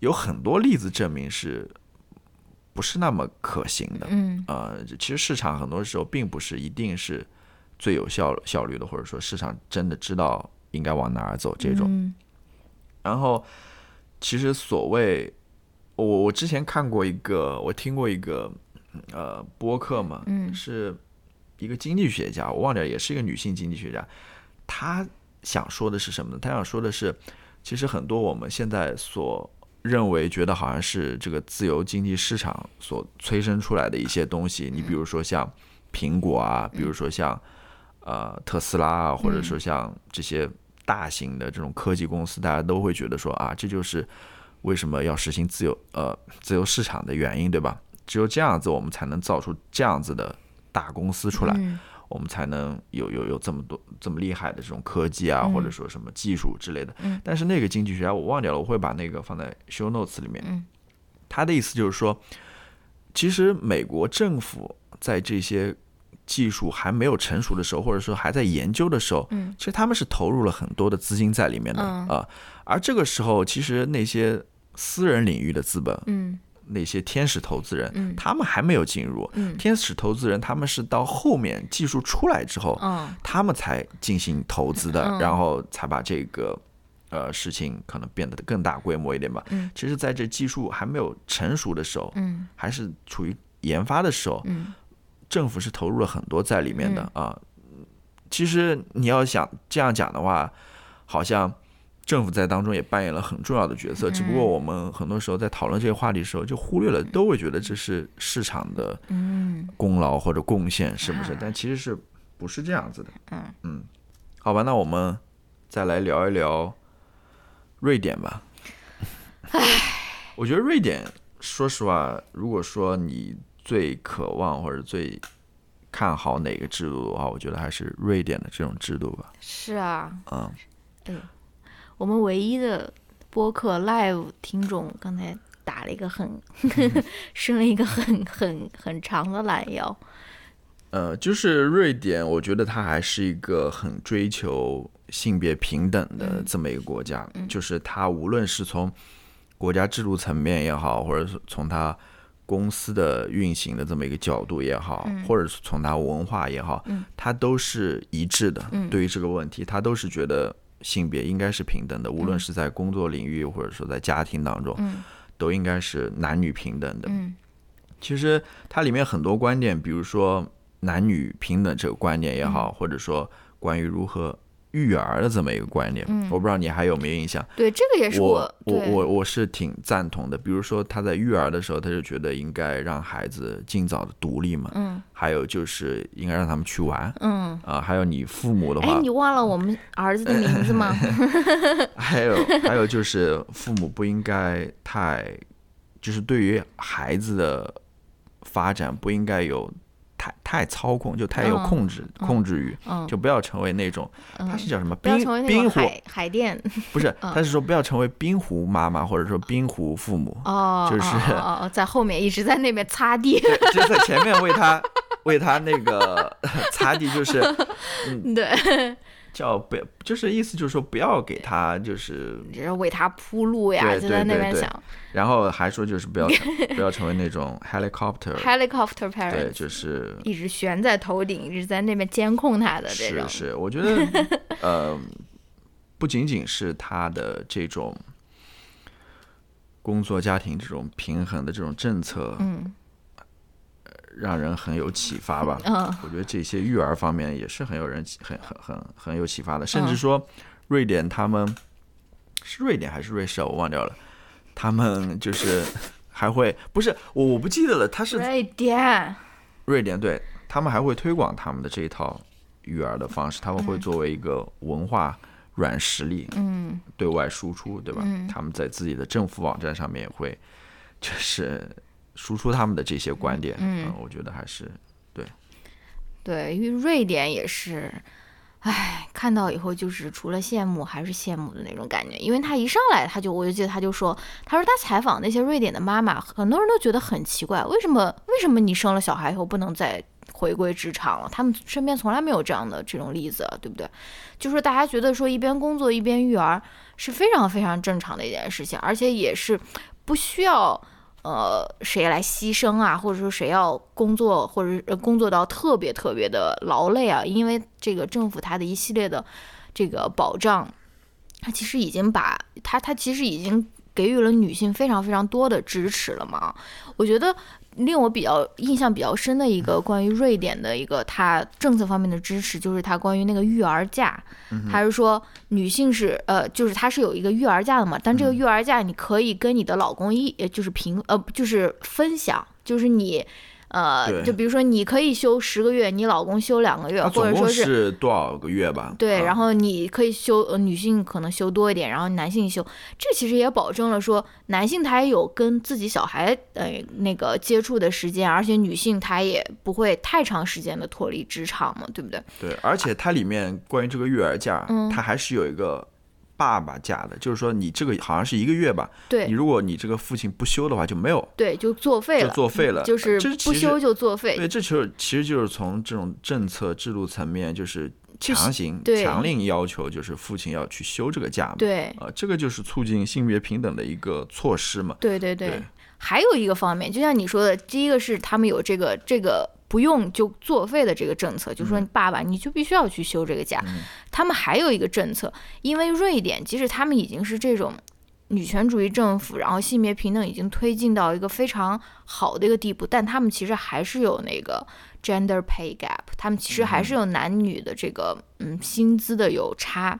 有很多例子证明是不是那么可行的。嗯呃，其实市场很多时候并不是一定是最有效效率的，或者说市场真的知道应该往哪儿走这种。嗯然后，其实所谓我我之前看过一个，我听过一个呃播客嘛，嗯是一个经济学家，我忘掉，也是一个女性经济学家，她想说的是什么呢？她想说的是，其实很多我们现在所认为觉得好像是这个自由经济市场所催生出来的一些东西，你比如说像苹果啊，比如说像呃特斯拉啊，或者说像这些大型的这种科技公司，大家都会觉得说啊，这就是为什么要实行自由呃自由市场的原因，对吧？只有这样子，我们才能造出这样子的大公司出来，嗯我们才能有有有这么多这么厉害的这种科技啊，嗯。或者说什么技术之类的。嗯。但是那个经济学家我忘掉了，我会把那个放在 show notes 里面。嗯。他的意思就是说，其实美国政府在这些技术还没有成熟的时候，或者说还在研究的时候，嗯。其实他们是投入了很多的资金在里面的啊、嗯而这个时候，其实那些私人领域的资本，嗯那些天使投资人，嗯他们还没有进入。嗯天使投资人他们是到后面技术出来之后，嗯他们才进行投资的，嗯然后才把这个呃事情可能变得更大规模一点吧。嗯其实，在这技术还没有成熟的时候，嗯还是处于研发的时候，嗯政府是投入了很多在里面的啊。其实你要想这样讲的话，好像政府在当中也扮演了很重要的角色。只不过我们很多时候在讨论这些话题的时候，就忽略了，都会觉得这是市场的功劳或者贡献，是不是？但其实是不是这样子的？嗯嗯，好吧，那我们再来聊一聊瑞典吧。唉，我觉得瑞典，说实话，如果说你最渴望或者最看好哪个制度的话，我觉得还是瑞典的这种制度吧。是啊，嗯，对，我们唯一的播客 live 听众刚才打了一个很 伸了一个很很很长的懒腰。呃，就是瑞典，我觉得它还是一个很追求性别平等的这么一个国家。就是它无论是从国家制度层面也好，或者是从它公司的运行的这么一个角度也好，或者是从它文化也好，它都是一致的。对于这个问题，它都是觉得性别应该是平等的，无论是在工作领域，或者说在家庭当中，都应该是男女平等的。其实它里面很多观点，比如说男女平等这个观点也好，或者说关于如何。育儿的这么一个观念，我不知道你还有没有印象？对，这个也是我我我我是挺赞同的。比如说他在育儿的时候，他就觉得应该让孩子尽早的独立嘛。嗯。还有就是应该让他们去玩。嗯。啊，还有你父母的话，哎，你忘了我们儿子的名字吗？还有还有就是父母不应该太，就是对于孩子的发展不应该有。太太操控，就太有控制控制欲，就不要成为那种，他是叫什么冰冰湖海淀，不是，他是说不要成为冰湖妈妈或者说冰湖父母，哦，就是在后面一直在那边擦地，就在前面为他为他那个 擦地，就是 对。叫不要，就是意思就是说不要给他，就是为他铺路呀，就在那边想。然后还说就是不要 不要成为那种 helicopter helicopter parent，对，就是一直悬在头顶，一直在那边监控他的这种。是是，我觉得 呃，不仅仅是他的这种工作家庭这种平衡的这种政策，嗯。让人很有启发吧？嗯，我觉得这些育儿方面也是很有人很很很很有启发的。甚至说，瑞典他们是瑞典还是瑞士啊？我忘掉了。他们就是还会不是我我不记得了。他是瑞典，瑞典对他们还会推广他们的这一套育儿的方式。他们会作为一个文化软实力，嗯，对外输出，对吧？他们在自己的政府网站上面也会就是。输出他们的这些观点，嗯，我觉得还是对，对，因为瑞典也是，唉，看到以后就是除了羡慕还是羡慕的那种感觉。因为他一上来他就，我就记得他就说，他说他采访那些瑞典的妈妈，很多人都觉得很奇怪，为什么为什么你生了小孩以后不能再回归职场了？他们身边从来没有这样的这种例子，对不对？就是大家觉得说一边工作一边育儿是非常非常正常的一件事情，而且也是不需要。呃，谁来牺牲啊？或者说谁要工作，或者工作到特别特别的劳累啊？因为这个政府它的一系列的这个保障，它其实已经把它，它其实已经给予了女性非常非常多的支持了嘛。我觉得。令我比较印象比较深的一个关于瑞典的一个它政策方面的支持，就是它关于那个育儿假，还是说女性是呃，就是它是有一个育儿假的嘛，但这个育儿假你可以跟你的老公一，就是平呃，就是分享，就是你。呃，就比如说，你可以休十个月，你老公休两个月，或者说是多少个月吧？对，然后你可以休，呃，女性可能休多一点，然后男性休，这其实也保证了说，男性他也有跟自己小孩呃那个接触的时间，而且女性她也不会太长时间的脱离职场嘛，对不对？对，而且它里面关于这个育儿假，它还是有一个。爸爸假的，就是说你这个好像是一个月吧？对，你如果你这个父亲不休的话就没有，对，就作废了，就作废了，就是不休就作废。对，这其实其实就是从这种政策制度层面，就是强行强令要求，就是父亲要去休这个假嘛。对，啊，这个就是促进性别平等的一个措施嘛。对对对，还有一个方面，就像你说的，第一个是他们有这个这个。不用就作废的这个政策，就说爸爸你就必须要去休这个假。他们还有一个政策，因为瑞典即使他们已经是这种女权主义政府，然后性别平等已经推进到一个非常好的一个地步，但他们其实还是有那个 gender pay gap，他们其实还是有男女的这个嗯薪资的有差，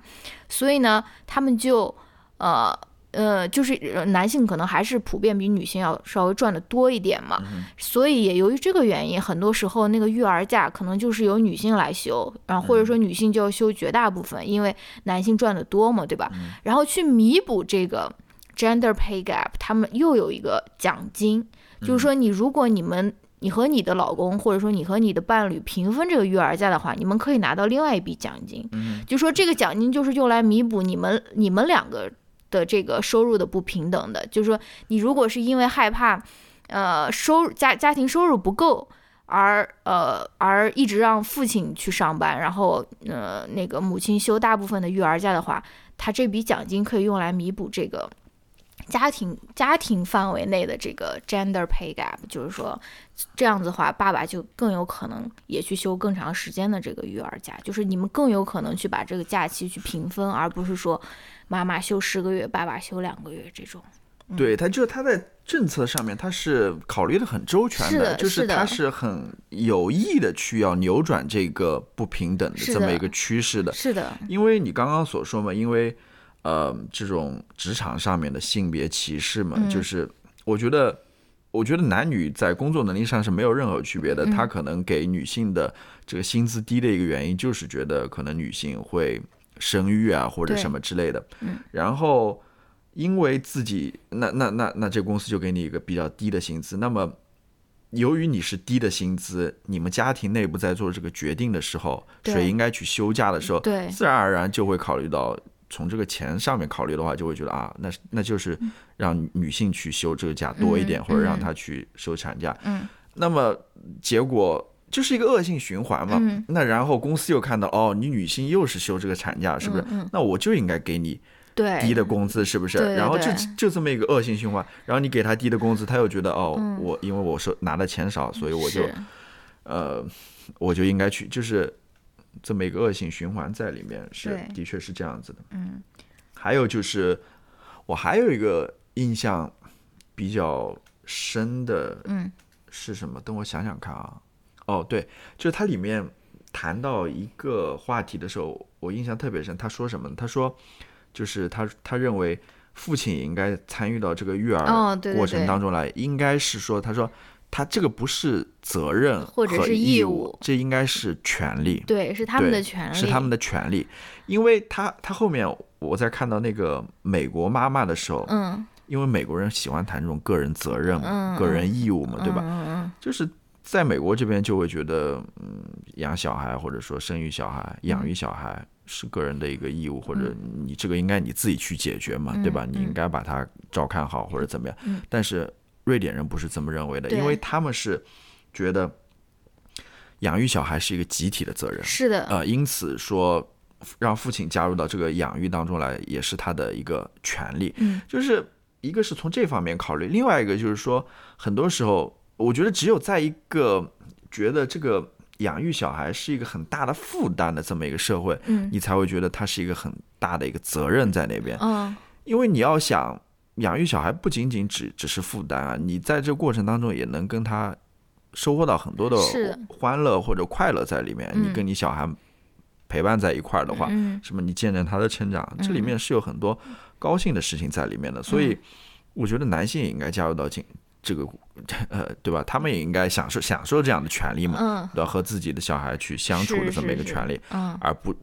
所以呢，他们就呃。呃，就是男性可能还是普遍比女性要稍微赚的多一点嘛，所以也由于这个原因，很多时候那个育儿假可能就是由女性来休，然后或者说女性就要休绝大部分，因为男性赚的多嘛，对吧？然后去弥补这个 gender pay gap，他们又有一个奖金，就是说你如果你们你和你的老公或者说你和你的伴侣平分这个育儿假的话，你们可以拿到另外一笔奖金，就说这个奖金就是用来弥补你们你们两个。的这个收入的不平等的，就是说，你如果是因为害怕，呃，收家家庭收入不够，而呃而一直让父亲去上班，然后呃那个母亲休大部分的育儿假的话，他这笔奖金可以用来弥补这个家庭家庭范围内的这个 gender pay gap，就是说这样子的话，爸爸就更有可能也去休更长时间的这个育儿假，就是你们更有可能去把这个假期去平分，而不是说。妈妈休十个月，爸爸休两个月，这种，对他就是他在政策上面他是考虑的很周全的，就是他是很有意的去要扭转这个不平等的这么一个趋势的，是的，因为你刚刚所说嘛，因为呃这种职场上面的性别歧视嘛，就是我觉得我觉得男女在工作能力上是没有任何区别的，他可能给女性的这个薪资低的一个原因就是觉得可能女性会。生育啊，或者什么之类的，嗯，然后因为自己那那那那这公司就给你一个比较低的薪资，那么由于你是低的薪资，你们家庭内部在做这个决定的时候，谁应该去休假的时候，对，自然而然就会考虑到从这个钱上面考虑的话，就会觉得啊，那那就是让女性去休这个假多一点，或者让她去休产假，嗯，那么结果。就是一个恶性循环嘛，那然后公司又看到哦，你女性又是休这个产假，是不是？那我就应该给你低的工资，是不是？然后就就这么一个恶性循环，然后你给他低的工资，他又觉得哦，我因为我是拿的钱少，所以我就呃，我就应该去，就是这么一个恶性循环在里面，是的确是这样子的。嗯，还有就是我还有一个印象比较深的，嗯，是什么？等我想想看啊。哦，对，就是它里面谈到一个话题的时候，我印象特别深。他说什么？他说，就是他他认为父亲也应该参与到这个育儿过程当中来，应该是说，他说他这个不是责任或者是义务，这应该是权利。对，是他们的权利，是他们的权利。因为他他后面我在看到那个美国妈妈的时候，嗯，因为美国人喜欢谈这种个人责任嘛，个人义务嘛，对吧？嗯嗯，就是。在美国这边就会觉得，嗯，养小孩或者说生育小孩、养育小孩是个人的一个义务，或者你这个应该你自己去解决嘛，对吧？你应该把它照看好或者怎么样。但是瑞典人不是这么认为的，因为他们是觉得养育小孩是一个集体的责任。是的。呃，因此说让父亲加入到这个养育当中来，也是他的一个权利。嗯，就是一个是从这方面考虑，另外一个就是说，很多时候。我觉得只有在一个觉得这个养育小孩是一个很大的负担的这么一个社会，嗯，你才会觉得它是一个很大的一个责任在那边，嗯，因为你要想养育小孩不仅仅只只是负担啊，你在这过程当中也能跟他收获到很多的欢乐或者快乐在里面。你跟你小孩陪伴在一块儿的话，什么你见证他的成长，这里面是有很多高兴的事情在里面的。所以我觉得男性也应该加入到进。这个，呃，对吧？他们也应该享受享受这样的权利嘛，嗯，对和自己的小孩去相处的这么一个权利，嗯，而不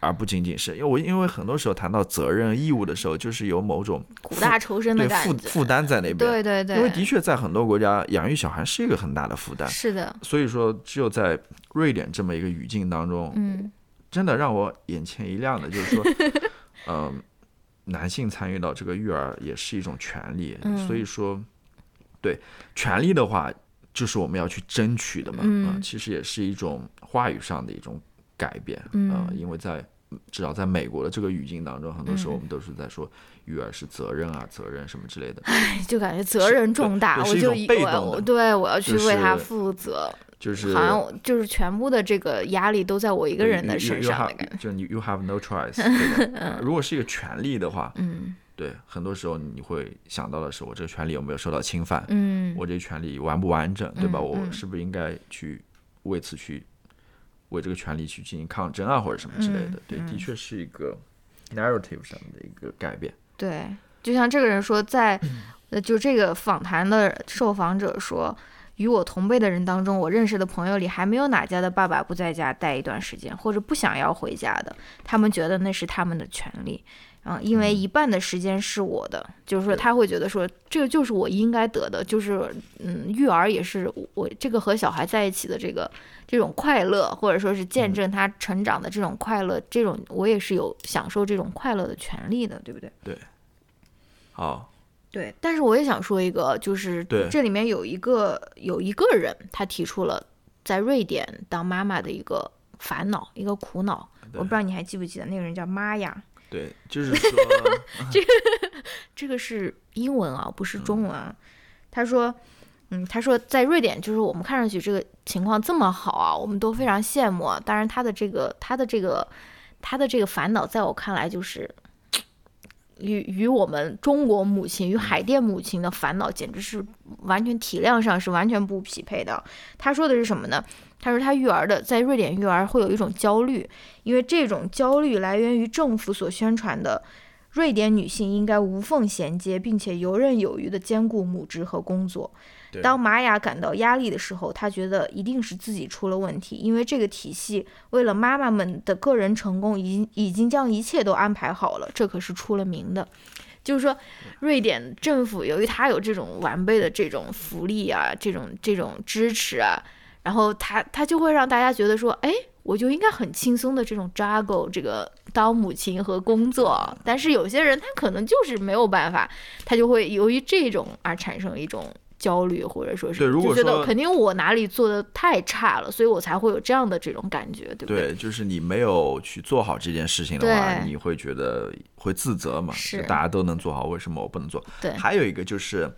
而不仅仅是因为我因为很多时候谈到责任义务的时候，就是有某种苦大仇深的负负担在那边，对对对，因为的确在很多国家养育小孩是一个很大的负担，是的，所以说只有在瑞典这么一个语境当中，嗯，真的让我眼前一亮的就是说，嗯，男性参与到这个育儿也是一种权利，所以说。对，权利的话，就是我们要去争取的嘛。嗯，其实也是一种话语上的一种改变。嗯，因为在至少在美国的这个语境当中，很多时候我们都是在说育儿是责任啊，责任什么之类的。唉，就感觉责任重大，我就以为我对我要去为他负责，就是好像就是全部的这个压力都在我一个人的身上的感觉。就你 you have no choice。如果是一个权利的话，嗯。对，很多时候你会想到的是，我这个权利有没有受到侵犯？嗯我这个权利完不完整，对吧？嗯我嗯是不是应该去为此去为这个权利去进行抗争啊，或者什么之类的？对，的确是一个 narrative 上的一个改变。对，就像这个人说，在呃，就这个访谈的受访者说，与我同辈的人当中，我认识的朋友里还没有哪家的爸爸不在家待一段时间，或者不想要回家的，他们觉得那是他们的权利。嗯，因为一半的时间是我的，就是说他会觉得说这个就是我应该得的，就是嗯，育儿也是我这个和小孩在一起的这个这种快乐，或者说是见证他成长的这种快乐，这种我也是有享受这种快乐的权利的，对不对？对。好，对，但是我也想说一个，就是这里面有一个有一个人，他提出了在瑞典当妈妈的一个烦恼，一个苦恼。我不知道你还记不记得，那个人叫玛雅，对，就是 说，这个 这个是英文啊，不是中文啊。他说，嗯，他说在瑞典，就是我们看上去这个情况这么好啊，我们都非常羡慕啊。当然，他的这个他的这个他的这个烦恼，在我看来就是。与与我们中国母亲与海淀母亲的烦恼简直是完全体量上是完全不匹配的。他说的是什么呢？他说他育儿的在瑞典育儿会有一种焦虑，因为这种焦虑来源于政府所宣传的瑞典女性应该无缝衔接，并且游刃有余地兼顾母职和工作。当玛雅感到压力的时候，她觉得一定是自己出了问题，因为这个体系为了妈妈们的个人成功，已经已经将一切都安排好了，这可是出了名的。就是说，瑞典政府由于它有这种完备的这种福利啊，这种这种支持啊，然后他他就会让大家觉得说，哎，我就应该很轻松的这种 juggle 这个当母亲和工作。但是有些人他可能就是没有办法，他就会由于这种而产生一种焦虑，或者说是对如果就觉得肯定我哪里做的太差了，所以我才会有这样的这种感觉，对不对？对，就是你没有去做好这件事情的话，你会觉得会自责嘛？是大家都能做好，为什么我不能做？对还有一个就是，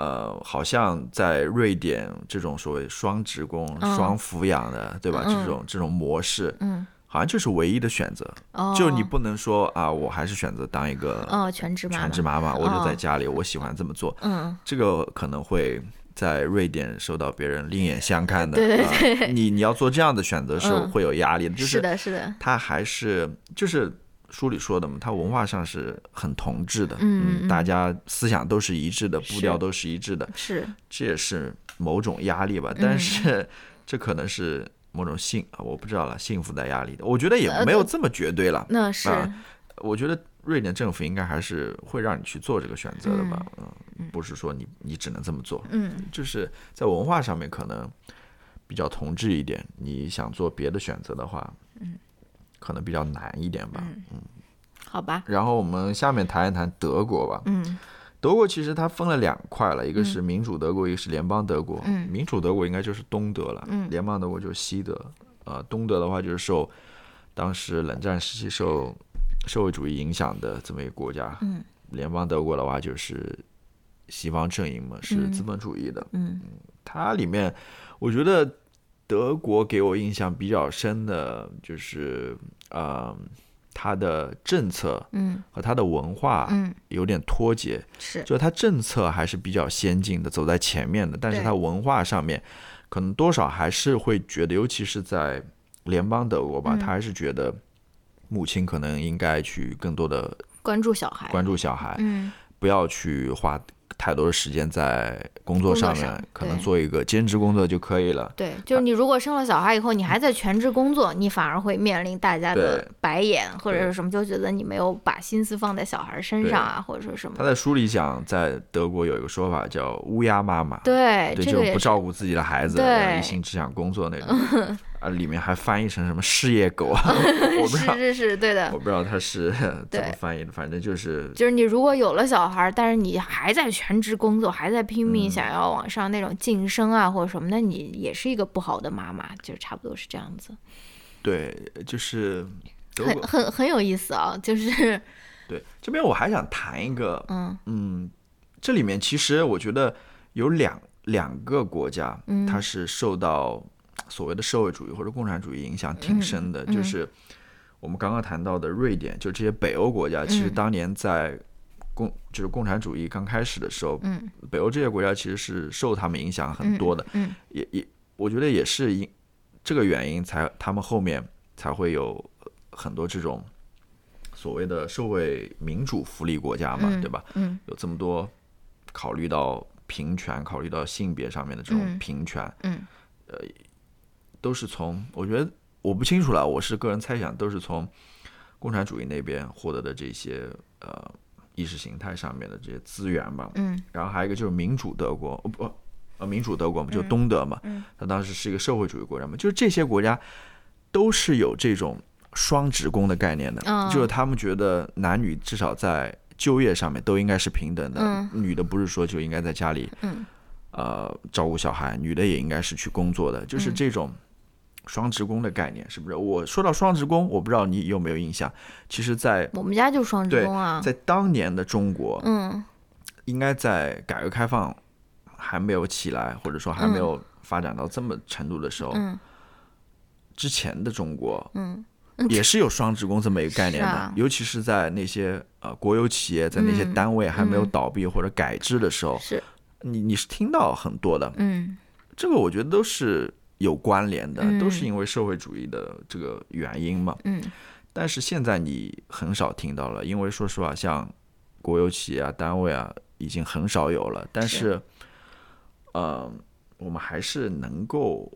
呃，好像在瑞典这种所谓双职工、嗯双抚养的，对吧？嗯这种这种模式，嗯，好像就是唯一的选择。哦，就你不能说啊，我还是选择当一个哦全职妈妈，全职妈妈，我就在哦家里，我喜欢这么做。嗯，这个可能会在瑞典受到别人另眼相看的。对对啊对你你要做这样的选择是嗯会有压力的，就是的，是的，他还是就是书里说的嘛，它文化上是很同质的，嗯嗯大家思想都是一致的，步调都是一致的，是，这也是某种压力吧。嗯但是这可能是某种幸，啊我不知道了，幸福的压力的，我觉得也呃没有这么绝对了。那是，啊我觉得瑞典政府应该还是会让你去做这个选择的吧，嗯，不是说你你只能这么做，嗯就是在文化上面可能比较同质一点，你想做别的选择的话，嗯，可能比较难一点吧。嗯好吧，然后我们下面谈一谈德国吧。嗯德国其实它分了两块了，一个是民主德国，一个是联邦德国。嗯民主德国应该就是东德了，嗯联邦德国就是西德。呃，东德的话就是受当时冷战时期受社会主义影响的这么一个国家。嗯联邦德国的话就是西方阵营嘛，是嗯资本主义的。嗯它里面，我觉得德国给我印象比较深的就是，呃，它的政策嗯。和它的文化嗯，有点脱节。是，就它政策还是比较先进的，走在前面的，但是对它文化上面可能多少还是会觉得，尤其是在联邦德国吧，嗯。他还是觉得母亲可能应该去更多的关注小孩，关注小孩，嗯。不要去花太多的时间在工作上面，上可能做一个兼职工作就可以了。对，就是你如果生了小孩以后，你还在全职工作，你反而会面临大家的白眼或者是什么，就觉得你没有把心思放在小孩身上啊，或者说什么。他在书里讲，在德国有一个说法叫“乌鸦妈妈”，对，对，就不照顾自己的孩子，对一心只想工作那种。啊，里面还翻译成什么事业狗啊？我不知道，是是是，对的我。不知道他是 怎么翻译的，反正就是就是你如果有了小孩，但是你还在全职工作，还在拼命嗯想要往上那种晋升啊，或者什么，那你也是一个不好的妈妈，就差不多是这样子，对，就是很。很很有意思啊，就是 对，这边我还想谈一个，嗯嗯，这里面其实我觉得有两两个国家，嗯它是受到所谓的社会主义或者共产主义影响挺深的，嗯。就是我们刚刚谈到的瑞典，就这些北欧国家，其实嗯。当年在共就是共产主义刚开始的时候，嗯。北欧这些国家其实是受他们影响很多的，嗯也也我觉得也是因这个原因才他们后面才会有很多这种所谓的社会民主福利国家嘛，嗯对吧？嗯。有这么多考虑到平权、考虑到性别上面的这种嗯。平权，嗯都是从我觉得我不清楚了，我是个人猜想，都是从共产主义那边获得的这些呃意识形态上面的这些资源吧。嗯。然后还有一个就是民主德国，哦不，呃，民主德国嘛，就东德嘛，嗯。它当时是一个社会主义国家嘛，就是这些国家都是有这种双职工的概念的，嗯。就是他们觉得男女至少在就业上面都应该是平等的，嗯女的不是说就应该在家里嗯呃照顾小孩，女的也应该是去工作的，就是嗯这种双职工的概念，是不是？我说到双职工，我不知道你有没有印象，其实在，我们家就双职工啊。在当年的中国，嗯。应该在改革开放还没有起来，或者说还没有发展到这么程度的时候，嗯。之前的中国嗯。也是有双职工这么一个概念的，啊。尤其是在那些呃国有企业，在那些嗯。单位还没有嗯。倒闭或者改制的时候，是。你你是听到很多的，嗯。这个我觉得都是有关联的，嗯。都是因为社会主义的这个原因嘛。嗯。但是现在你很少听到了，因为说实话，像国有企业啊、单位啊，已经很少有了。但是，呃，我们还是能够，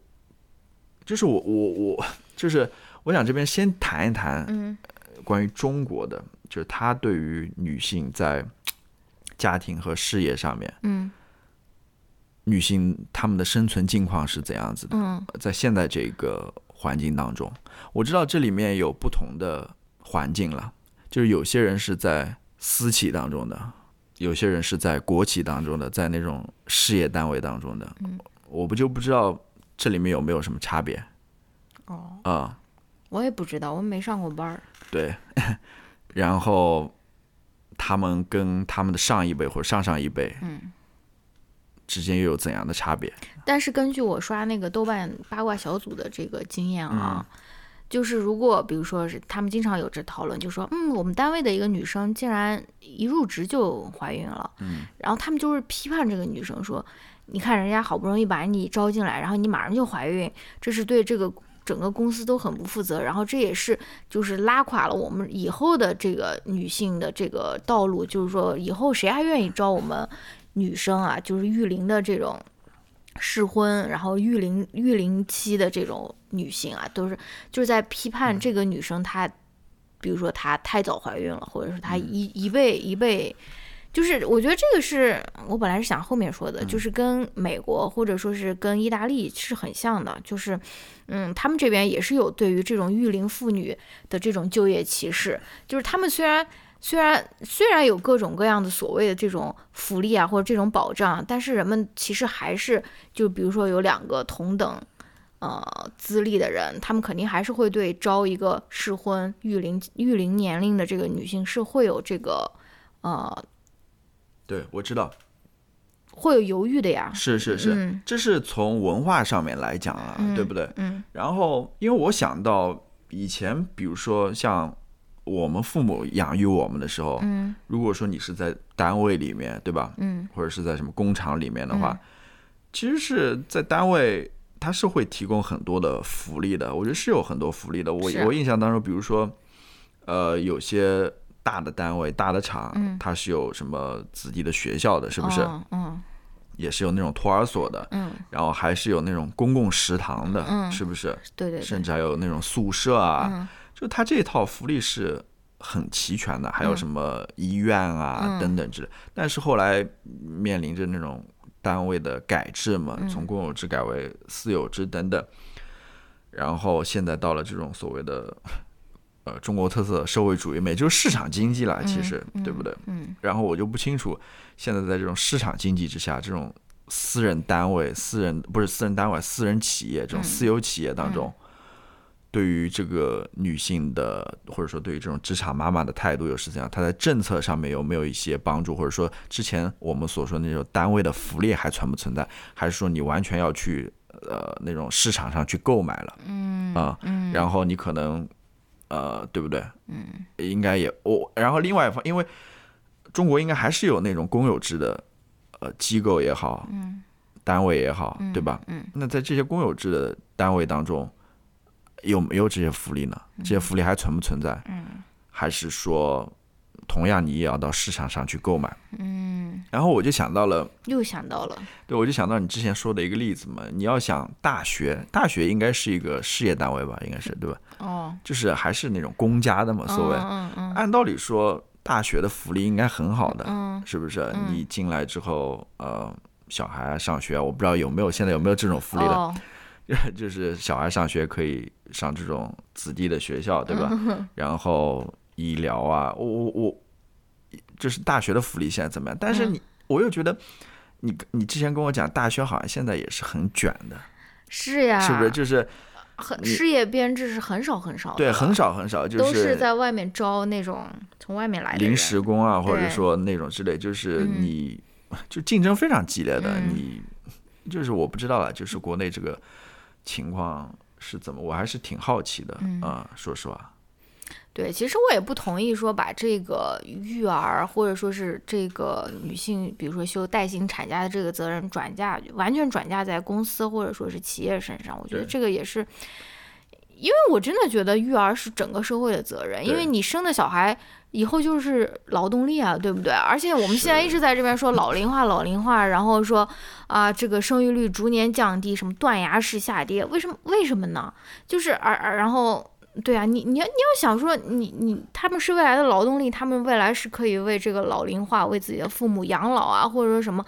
就是我我我，就是我想这边先谈一谈嗯。关于中国的，就是他对于女性在家庭和事业上面，嗯女性她们的生存境况是怎样子的。嗯在现在这个环境当中，我知道这里面有不同的环境了，就是有些人是在私企当中的，有些人是在国企当中的，在那种事业单位当中的，嗯我不就不知道这里面有没有什么差别哦，啊、我也不知道，我没上过班儿。对，然后他们跟他们的上一辈或者上上一辈，嗯，之间又有怎样的差别？但是根据我刷那个豆瓣八卦小组的这个经验啊，嗯就是如果比如说是他们经常有这讨论，就说嗯，我们单位的一个女生竟然一入职就怀孕了，嗯，然后他们就是批判这个女生说，你看人家好不容易把你招进来，然后你马上就怀孕，这是对这个。整个公司都很不负责，然后这也是就是拉垮了我们以后的这个女性的这个道路，就是说以后谁还愿意招我们女生啊？就是育龄的这种适婚，然后育龄育龄期的这种女性啊，都是就是在批判这个女生她，比如说她太早怀孕了，或者是她一一倍一倍。就是我觉得这个是我本来是想后面说的，就是跟美国或者说是跟意大利是很像的，就是，嗯，他们这边也是有对于这种育龄妇女的这种就业歧视，就是他们虽然虽然虽然有各种各样的所谓的这种福利啊或者这种保障，但是人们其实还是就比如说有两个同等呃资历的人，他们肯定还是会对招一个适婚育龄育龄年龄的这个女性是会有这个呃对，我知道，会有犹豫的呀。是是是，嗯这是从文化上面来讲啊，嗯对不对？嗯然后，因为我想到以前，比如说像我们父母养育我们的时候，嗯如果说你是在单位里面，对吧？嗯或者是在什么工厂里面的话，嗯其实是在单位，它是会提供很多的福利的。我觉得是有很多福利的。我啊我印象当中，比如说，呃，有些大的单位、大的厂，嗯它是有什么子弟的学校的，是不是？哦嗯也是有那种托儿所的，嗯，然后还是有那种公共食堂的，嗯是不是？对对对甚，至还有那种宿舍啊，嗯就它这套福利是很齐全的，还有什么医院啊、嗯。等等之类。但是后来面临着那种单位的改制嘛，嗯。从公有制改为私有制等等，然后现在到了这种所谓的呃中国特色社会主义，也就是市场经济了，其实、对不对？嗯然后我就不清楚，现在在这种市场经济之下，这种私人单位、私人不是私人单位、私人企业这种嗯。私有企业当中，对于这个女性的，或者说对于这种职场妈妈的态度又是怎样？她在政策上面有没有一些帮助，或者说之前我们所说的那种单位的福利还存不存在？还是说你完全要去呃那种市场上去购买了？嗯啊嗯，然后你可能，呃，对不对？嗯，应该也我。然后另外一方，因为中国应该还是有那种公有制的呃机构也好，嗯单位也好，对吧？嗯那在这些公有制的单位当中，有没有这些福利呢？这些福利还存不存在？嗯还是说，同样你也要到市场上去购买？嗯，然后我就想到了，又想到了，对，我就想到你之前说的一个例子嘛，你要想大学，大学应该是一个事业单位吧，应该是对吧？哦，就是还是那种公家的嘛，所谓。嗯嗯按道理说，大学的福利应该很好的，嗯是不是？你进来之后，呃，小孩啊上学啊，我不知道有没有现在有没有这种福利了，哦，就是小孩上学可以上这种子弟的学校，对吧？然后医疗啊，我我我，就是大学的福利现在怎么样？但是你，我又觉得。你你之前跟我讲，大学好像现在也是很卷的，是呀，是不是？就是很事业编制是很少很少的，对，很少很少，就都是在外面招那种从外面来的临时工啊，或者说那种之类，就是嗯你就竞争非常激烈的，嗯你就是我不知道了，就是国内这个情况是怎么，我还是挺好奇的嗯。啊、说实话，对，其实我也不同意说把这个育儿或者说是这个女性，比如说休带薪产假的这个责任转嫁，完全转嫁在公司或者说是企业身上。我觉得这个也是，因为我真的觉得育儿是整个社会的责任，因为你生的小孩以后就是劳动力啊，对不对？而且我们现在一直在这边说老龄化，老龄化，然后说啊、这个生育率逐年降低，什么断崖式下跌，为什么？为什么呢？就是而而然后。对啊，你你要你要想说你你他们是未来的劳动力，他们未来是可以为这个老龄化、为自己的父母养老啊，或者说什么，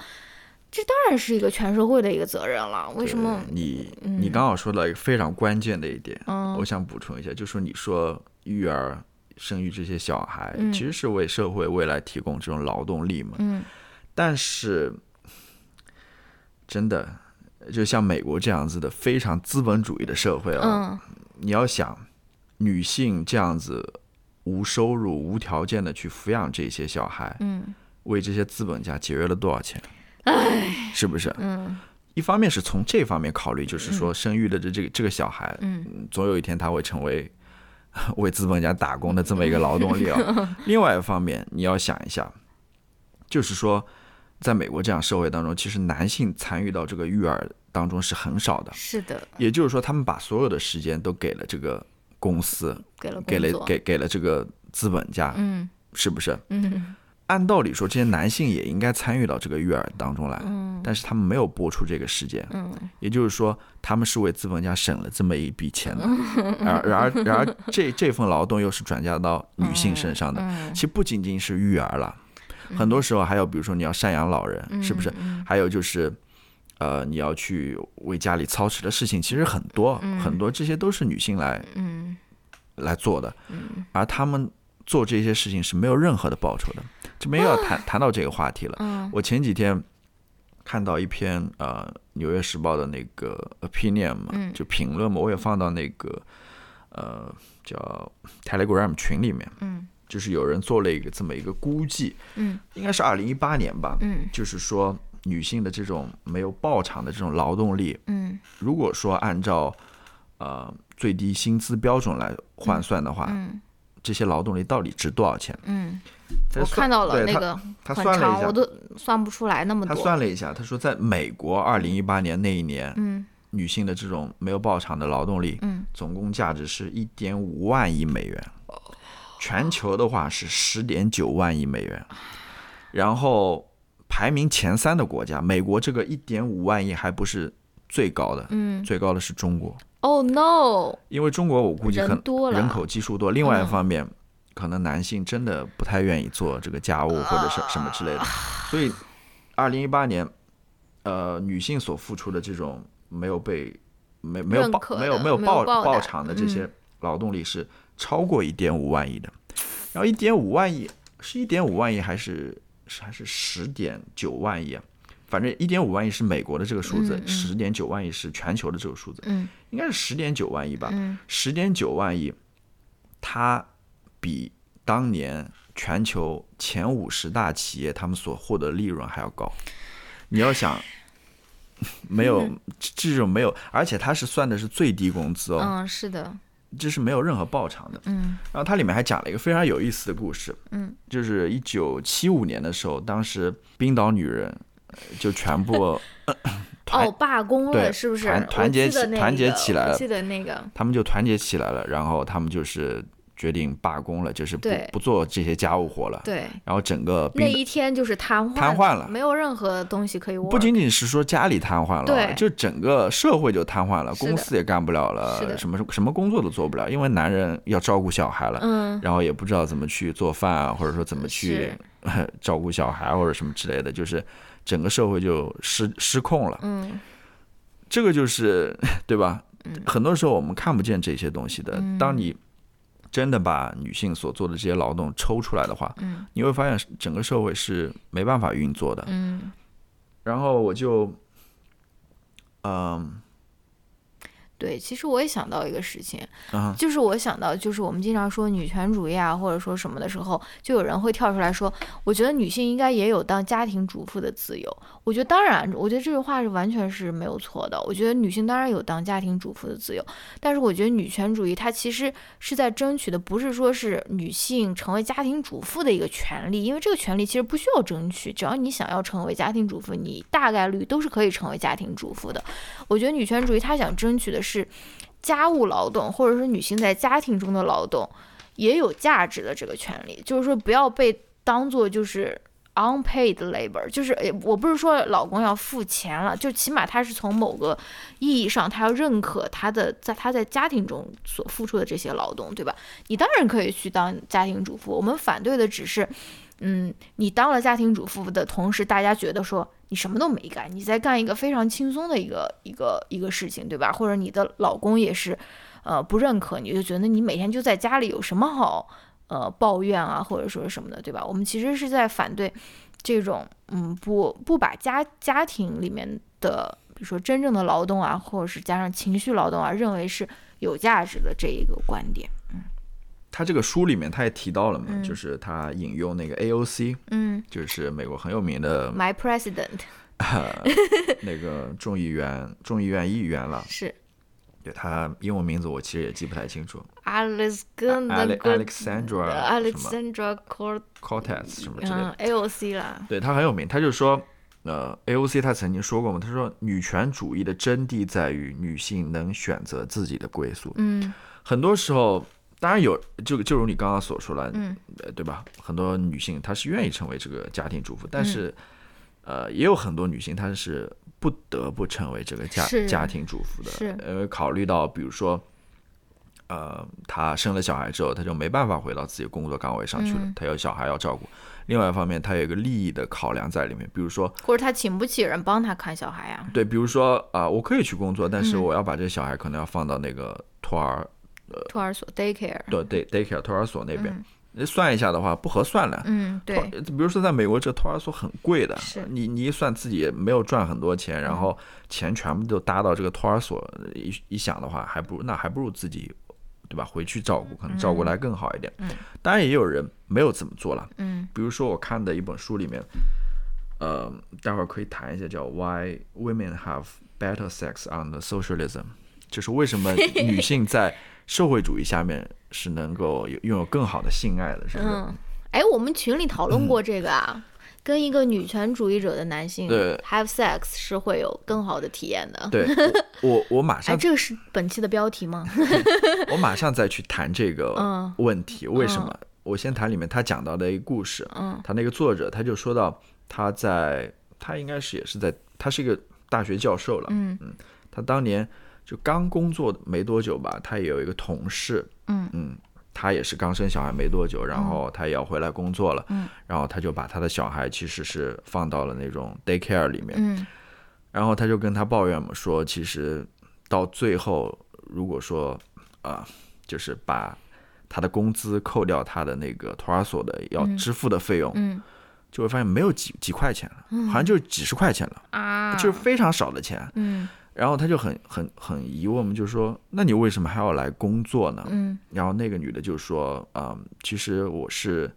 这当然是一个全社会的一个责任了。为什么？你嗯你刚好说到一个非常关键的一点，嗯我想补充一下，就说你说育儿、生育这些小孩，嗯。其实是为社会未来提供这种劳动力嘛，嗯。但是真的就像美国这样子的非常资本主义的社会啊，嗯。你要想女性这样子无收入、无条件的去抚养这些小孩，嗯。为这些资本家节约了多少钱？是不是？嗯。一方面是从这方面考虑，就是说生育的这这个这个小孩，总有一天他会成为 为资本家打工的这么一个劳动力啊。另外一方面，你要想一下，就是说，在美国这样社会当中，其实男性参与到这个育儿当中是很少的，是的，也就是说，他们把所有的时间都给了这个公司，给了给了给给了这个资本家，嗯是不是？嗯按道理说，这些男性也应该参与到这个育儿当中来，嗯。但是他们没有播出这个事件，嗯。也就是说，他们是为资本家省了这么一笔钱的，而然而然而这这份劳动又是转嫁到女性身上的。嗯其实不仅仅是育儿了，很多时候还有比如说你要赡养老人，是不是？嗯。还有就是，呃，你要去为家里操持的事情其实很多、很多，这些都是女性来嗯。来做的，而他们做这些事情是没有任何的报酬的。这边又要谈谈到这个话题了。嗯。我前几天看到一篇呃《纽约时报》的那个 opinion 嘛，嗯。就评论嘛，我也放到那个呃叫 Telegram 群里面，嗯。就是有人做了一个这么一个估计，嗯。应该是二零一八年吧，嗯。就是说女性的这种没有报偿的这种劳动力，嗯。如果说按照呃最低薪资标准来换算的话，嗯这些劳动力到底值多少钱？嗯，我看到了那个他很算了一，下。我，都算不出来那么多。他。算了一下，他说在美国二零一八年那一年，嗯。女性的这种没有报偿的劳动力，嗯。总共价值是一点五万亿美元，全球的话是十点九万亿美元，然后排名前三的国家，美国这个一点五万亿还不是最高的，嗯。最高的是中国，，Oh no，因为中国我估计可能人口基数多，另外一嗯方面。可能男性真的不太愿意做这个家务或者是什么之类的，所以，二零一八年，呃，女性所付出的这种没有被没没有报没有的没有报报偿的这些嗯。劳动力是超过一点五万亿的，然后一点五万亿是一点五万亿还是是还是十点九万亿啊？反正一点五万亿是美国的这个数字十点九万亿是全球的这个数字，嗯应该是十点九万亿吧？嗯十点九万亿，它比当年全球前五十大企业他们所获得利润还要高。你要想，没有这这种没有，而且它是算的是最低工资哦，嗯，是的，这是没有任何报偿的。嗯然后它里面还讲了一个非常有意思的故事，嗯，就是一九七五年的时候，当时冰岛女人呃就全部 哦，罢工了是不是？团团结起团结起来了记得那个，他们就团结起来了，然后他们就是决定罢工了，就是不不做这些家务活了。对，然后整个那一天就是瘫痪瘫痪了没有任何东西可以。不仅仅是说家里瘫痪了，对就整个社会就瘫痪了，公司也干不了了，什么什么工作都做不了，因为男人要照顾小孩了，嗯，然后也不知道怎么去做饭啊，或者说怎么去 照顾小孩或者什么之类的，就是整个社会就失失控了。嗯这个就是 对吧？很多时候我们看不见这些东西的。嗯当你真的把女性所做的这些劳动抽出来的话，嗯你会发现整个社会是没办法运作的。嗯然后我就，嗯对，其实我也想到一个事情，啊就是我想到，就是我们经常说女权主义啊，或者说什么的时候，就有人会跳出来说，我觉得女性应该也有当家庭主妇的自由。我觉得当然，我觉得这句话是完全是没有错的。我觉得女性当然有当家庭主妇的自由，但是我觉得女权主义它其实是在争取的，不是说是女性成为家庭主妇的一个权利，因为这个权利其实不需要争取，只要你想要成为家庭主妇，你大概率都是可以成为家庭主妇的。我觉得女权主义它想争取的是家务劳动，或者是女性在家庭中的劳动也有价值的这个权利，就是说不要被当做就是 unpaid labor，就是诶我不是说老公要付钱了，就起码他是从某个意义上他要认可他的在他在家庭中所付出的这些劳动，对吧？你当然可以去当家庭主妇，我们反对的只是。嗯，你当了家庭主妇的同时，大家觉得说你什么都没干，你在干一个非常轻松的一个一个一个事情，对吧？或者你的老公也是，呃，不认可，你就觉得你每天就在家里有什么好呃抱怨啊，或者说是什么的，对吧？我们其实是在反对这种嗯不不把家家庭里面的，比如说真正的劳动啊，或者是加上情绪劳动啊，认为是有价值的这一个观点。他这个书里面他也提到了嘛，嗯就是他引用那个 AOC，嗯就是美国很有名的，My President 那个众议员、众议院议员了。是对他英文名字我其实也记不太清楚 Alex Ale- Alexandra 什么 Alexandra Cort，Cortez 什么之类的。嗯 AOC 啦，对他很有名，他就说，呃，AOC 他曾经说过嘛，他说女权主义的真谛在于女性能选择自己的归宿。嗯很多时候，当然有，就就如你刚刚所说了，嗯呃，对吧？很多女性她是愿意成为这个家庭主妇，但嗯是，呃，也有很多女性她是不得不成为这个家家庭主妇的，是因为考虑到，比如说。呃，她生了小孩之后，她就没办法回到自己工作岗位上去了，嗯她有小孩要照顾。另外一方面，她有一个利益的考量在里面，比如说，或者她请不起人帮她看小孩呀、对，比如说啊、我可以去工作，但是嗯我要把这个小孩可能要放到那个托儿托儿所 daycare。对 day daycare 托儿所那边，算一下的话不合算了。嗯，对，比如说在美国，这托儿所很贵的是，你你一算自己没有赚很多钱，然后钱全部都搭到这个托儿所，一一想的话，还不如那还不如自己，对吧？回去照顾，可能照顾来更好一点。嗯当然也有人没有这么做了，嗯比如说我看的一本书里面，呃，待会儿可以谈一下叫《Why Women Have Better Sex on the Socialism》，就是为什么女性在社会主义下面是能够有拥有更好的性爱的，是不是？嗯，哎，我们群里讨论过这个啊，跟一个女权主义者的男性对 have sex 是会有更好的体验的。对，我我我马哎，上这个是本期的标题吗？我马上再去谈这个嗯问题，为什么？我先谈里面他讲到的一个故事，嗯他那个作者他就说到他在他应该是也是在他是一个大学教授了，嗯嗯他当年就刚工作没多久吧，他也有一个同事，嗯。他也是刚生小孩没多久，然后他也要回来工作了，嗯。然后他就把他的小孩其实是放到了那种 daycare 里面，嗯。然后他就跟他抱怨嘛，说其实到最后，如果说啊、就是把他的工资扣掉他的那个托儿所的要支付的费用，嗯。就会发现没有几几块钱了，好像就几十块钱了，啊，就是非常少的钱。嗯然后他就很很很疑问嘛，就说那你为什么还要来工作呢？嗯然后那个女的就说，嗯，其实我是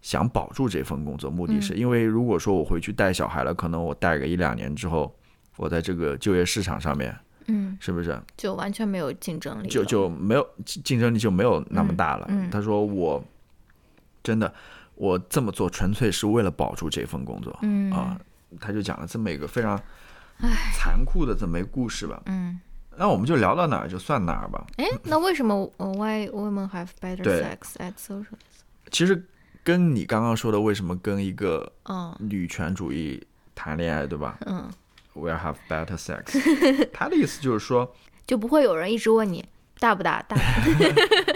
想保住这份工作，目的嗯是因为如果说我回去带小孩了，可能我带个一两年之后，我在这个就业市场上面嗯，是不是？就完全没有竞争力，就就没有竞竞争力就没有那么大了。嗯嗯他说我真的我这么做纯粹是为了保住这份工作，嗯啊，他就讲了这么一个非常残酷的这么一个故事吧。嗯，那我们就聊到哪儿就算哪儿吧。哎，那为什么呃 Why women have better sex at social？其实跟你刚刚说的为什么跟一个嗯女权主义谈恋爱，对吧嗯，？We'll have better sex。他的意思就是说，就不会有人一直问你大不大，大不大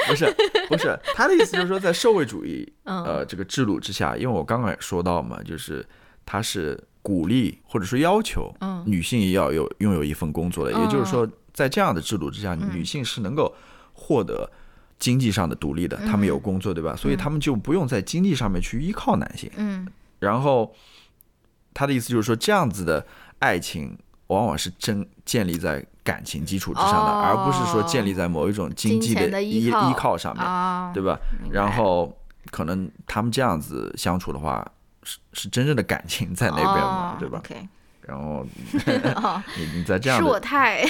不是不是，他的意思就是说，在社会主义嗯呃这个制度之下，因为我刚刚也说到嘛，就是他是鼓励或者说要求嗯。女性也要有拥有一份工作的，也就是说，在这样的制度之下，嗯。女性是能够获得经济上的独立的，她们有工作，对吧？所以她们就不用在经济上面去依靠男性。嗯。然后他的意思就是说，这样子的爱情往往是真建立在感情基础之上的，哦。而不是说建立在某一种经济的依依靠。上面，啊，对吧？然后可能他们这样子相处的话，是是真正的感情在那边嘛，哦对吧然后 哦，你你在这样是我，太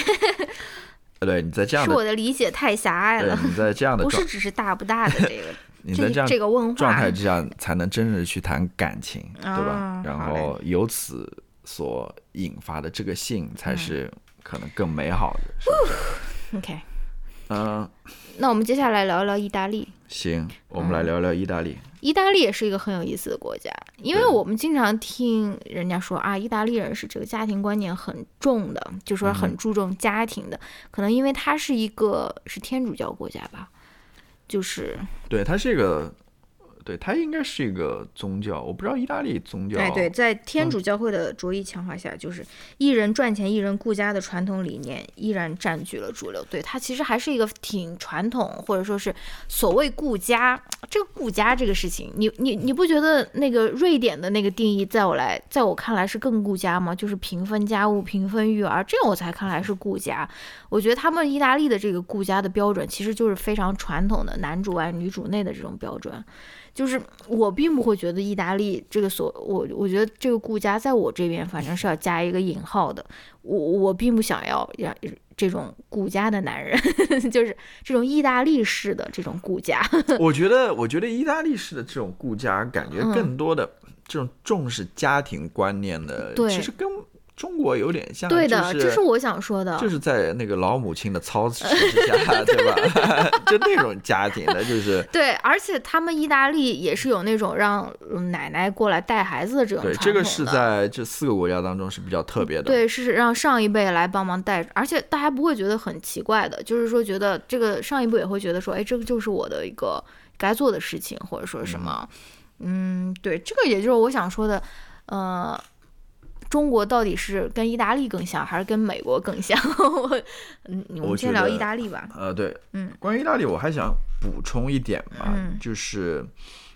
呃 对，你在这样是我的，理解太狭隘了，你在这样的状不是，只是大不大的这个你在这样这这个问状态之下，才能真正的去谈感情，对吧啊？然后由此所引发的这个性，才嗯是可能更美好的，？OK。嗯，那我们接下来聊一聊意大利。行，我们嗯来聊聊意大利。意大利也是一个很有意思的国家，因为我们经常听人家说啊，意大利人是这个家庭观念很重的，就说很注重家庭的。可能因为它是一个是天主教国家吧，就是对，它是一个，对，它应该是一个宗教，我不知道意大利宗教。哎对，在天嗯主教会的着意强化下，就是一人赚钱一人顾家的传统理念依然占据了主流。对它其实还是一个挺传统，或者说是所谓顾家。这个顾家这个事情，你你你不觉得那个瑞典的那个定义，在我来，在我看来是更顾家吗？就是平分家务、平分育儿，这样我才看来是顾家。我觉得他们意大利的这个顾家的标准，其实就是非常传统的男主外女主内的这种标准。就是我并不会觉得意大利这个所我我觉得这个顾家在我这边反正是要加一个引号的，我我并不想要让这种顾家的男人，就是这种意大利式的这种顾家，我觉得，我觉得意大利式的这种顾家，感觉更多的这种重视家庭观念的，其实跟中国有点像。对的，这是我想说的，就是在那个老母亲的操持之下，对吧？就那种家庭的，就是 对，而且他们意大利也是有那种让嗯奶奶过来带孩子的这种对，这个是在这四个国家当中是比较特别的。对，是让上一辈来帮忙带，而且大家不会觉得很奇怪的，就是说觉得这个上一辈也会觉得说，哎，这个就是我的一个该做的事情，或者说什么，嗯对，这个也就是我想说的，呃。中国到底是跟意大利更像，还是跟美国更像？我，嗯，我们先聊意大利吧。呃，对，嗯，关于意大利，我还想补充一点吧，嗯就是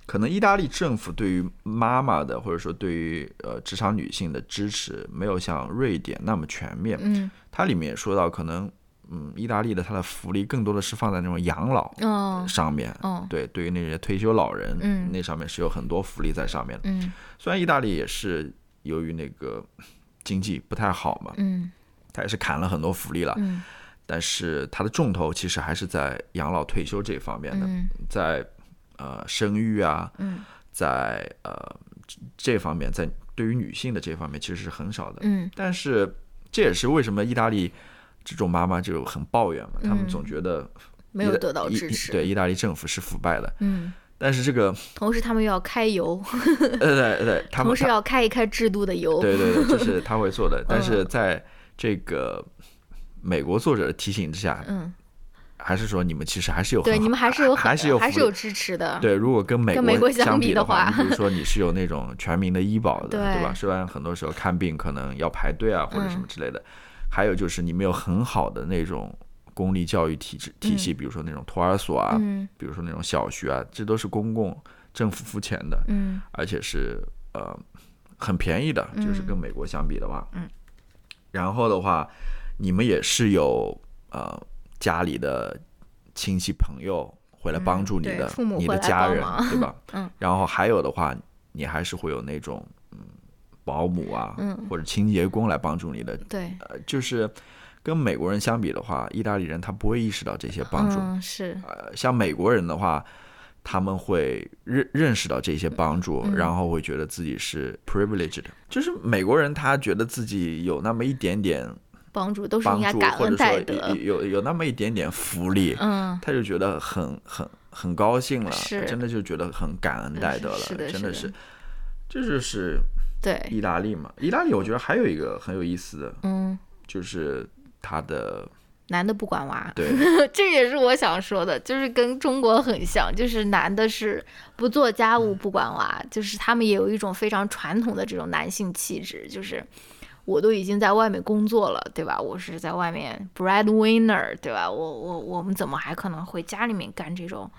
可能意大利政府对于妈妈的，或者说对于呃职场女性的支持，没有像瑞典那么全面。嗯它里面也说到，可能嗯，意大利的它的福利更多的是放在那种养老哦上面。哦对，对于那些退休老人，嗯那上面是有很多福利在上面的。嗯虽然意大利也是由于那个 经济不太好嘛，嗯。他也是砍了很多福利了，嗯。但是他的重头其实还是在养老退休这方面的，嗯。在呃生育啊，嗯。在呃这这方面，在对于女性的这方面其实是很少的。嗯。但是这也是为什么意大利这种妈妈就很抱怨嘛，他们嗯。总觉得没有得到支持。对，意大利政府是腐败的。嗯，但是这个同时他们又要开油，呃 对对，他们同时要开一开制度的油。对对对，这是 他会做的。但嗯是在这个美国作者的提醒之下，嗯，还是说你们其实还是有对，你们还是有很还是有还是有支持的。对，如果跟美跟美国相相比的的话，你比如说你是有那种全民的医保的，对吧？虽然很多时候看病可能要排队啊，或者什么嗯之类的，还有就是你们有很好的那种公立教育体制体系，比如说那种托儿所啊，嗯。比如说那种小学啊，这都是公共政府付钱的，嗯。而且是呃很便宜的，就是跟美国相比的话，嗯，然后的话，你们也是有呃家里的亲戚朋友回来帮助你的，你的家人，对吧？嗯，然后还有的话，你还是会有那种嗯保姆啊，嗯。或者清洁工来帮助你的，对，呃，就是跟美国人相比的话，意大利人他不会意识到这些帮助。嗯，是，呃，像美国人的话，他们会认认识到这些帮助，嗯。然后会觉得自己是 privileged，就是美国人他觉得自己有那么一点点帮助都是，应该感或者恩戴说德。有。有有那么一点点福利，嗯，他就觉得很很很高兴了，是。真的就觉得很感恩戴德了，是是的。真的是，这就是对，意大利嘛。意大利我觉得还有一个很有意思的，嗯，就是他的男的不管娃，对 这也是我想说的，就是跟中国很像，就是男的是不做家务不管娃，就是他们也有一种非常传统的这种男性气质，就是我都已经在外面工作了，对吧？我是在外面 breadwinner，对吧？我我我们怎么还可能回家里面干这种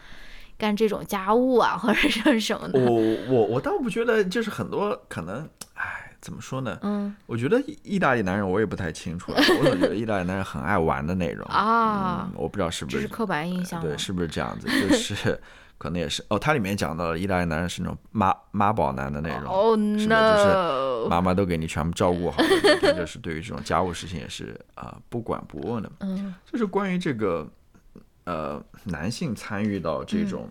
干这种家务啊，或者是什么的？我我我倒不觉得，就是很多可能，哎，怎么说呢？嗯我觉得意意大利男人我也不太清楚了，我总觉得意大利男人很爱玩的那种 啊嗯，我不知道是不是这是刻板印象吗对，是不是这样子？就是 可能也是哦，它里面讲到了意大利男人是那种妈妈宝男的那种，哦是的，就是妈妈都给你全部照顾好 就是对于这种家务事情也是啊、不管不问的。嗯就是关于这个呃男性参与到这种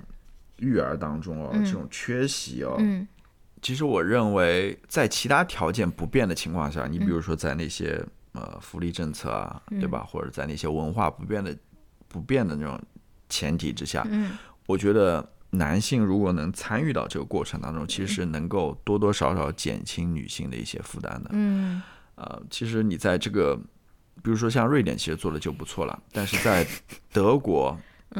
育儿当中哦，嗯这种缺席哦，嗯其实我认为在其他条件不变的情况下，你比如说在那些呃福利政策啊，对吧？或者在那些文化不变的不变的那种前提之下，嗯我觉得男性如果能参与到这个过程当中，其实是能够多多少少减轻女性的一些负担的。嗯呃，其实你在这个，比如说像瑞典，其实做的就不错了，但是在德国、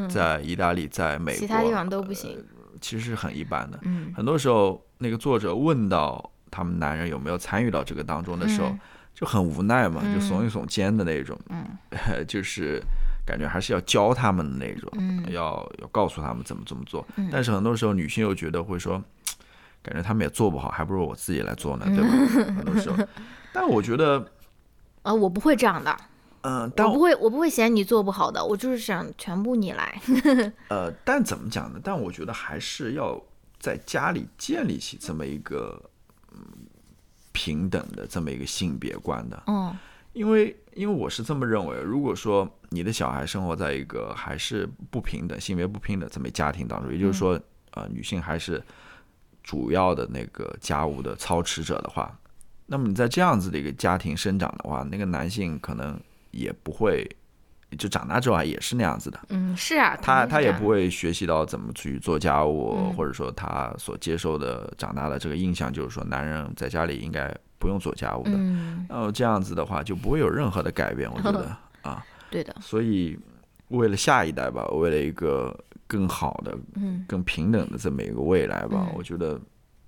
在意大利、在美国，嗯其他地方都不行。其实是很一般的。嗯很多时候，那个作者问到他们男人有没有参与到这个当中的时候，嗯就很无奈嘛，就耸一耸肩的那种，嗯 就是感觉还是要教他们的那种，嗯要要告诉他们怎么怎么做。但是很多时候，女性又觉得会说，感觉他们也做不好，还不如我自己来做呢，对吧？很多时候，但我觉得，啊，我不会这样的。嗯、但我不会，我不会嫌你做不好的，我就是想全部你来。呃，但怎么讲呢？但我觉得还是要在家里建立起这么一个嗯平等的这么一个性别观的，嗯因为因为我是这么认为，如果说你的小孩生活在一个还是不平等、性别不平等这么一家庭当中，也就是说，呃，女性还是主要的那个家务的操持者的话，那么你在这样子的一个家庭生长的话，那个男性可能也不会，就长大之后啊也是那样子的。嗯，是啊，他他也不会。学习到怎么去做家务，嗯或者说他所接受的长大的这个印象就是说，男人在家里应该不用做家务的。嗯，然后这样子的话，就不会有任何的改变，我觉得 啊。对的。所以为了下一代吧，为了一个更好的、嗯更平等的这么一个未来吧，嗯我觉得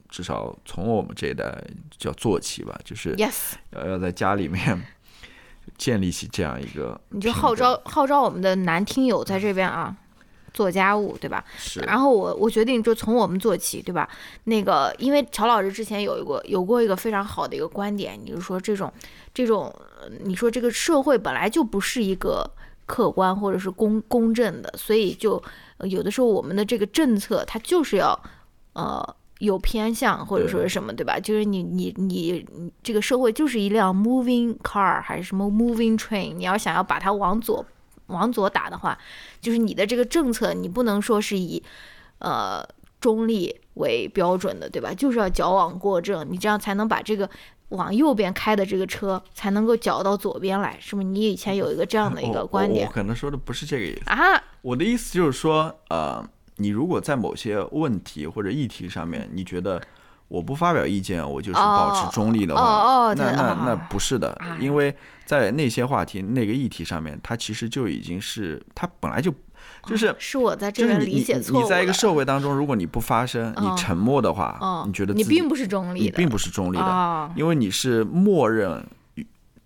至少从我们这一代就要做起吧，就是要要在家里面建立起这样一个你就号召号召我们的男听友在这边啊，做家务，对吧？是然后我我决定就从我们做起，对吧？那个，因为乔老师之前有一个有过一个非常好的一个观点，你就说这种这种，呃你说这个社会本来就不是一个客观或者是公公正的，所以就呃有的时候我们的这个政策它就是要呃。有偏向或者说是什么，对吧？就是你你你你这个社会就是一辆 moving car 还是什么 moving train，你要想要把它往左往左打的话，就是你的这个政策，你不能说是以呃中立为标准的，对吧？就是要矫枉过正，你这样才能把这个往右边开的这个车才能够搅到左边来，是不是？你以前有一个这样的一个观点我我可能说的不是这个意思。啊？我的意思就是说，呃，你如果在某些问题或者议题上面，你觉得我不发表意见，我就是保持中立的话，哦那那啊那不是的，啊因为在那些话题、那个议题上面，它其实就已经是它本来就就是。是我在这就是边理你你你解错误了你在一个社会当中，如果你不发声，哦你沉默的话，哦你觉得你并不是中立的，你并不是中立的，哦因为你是默认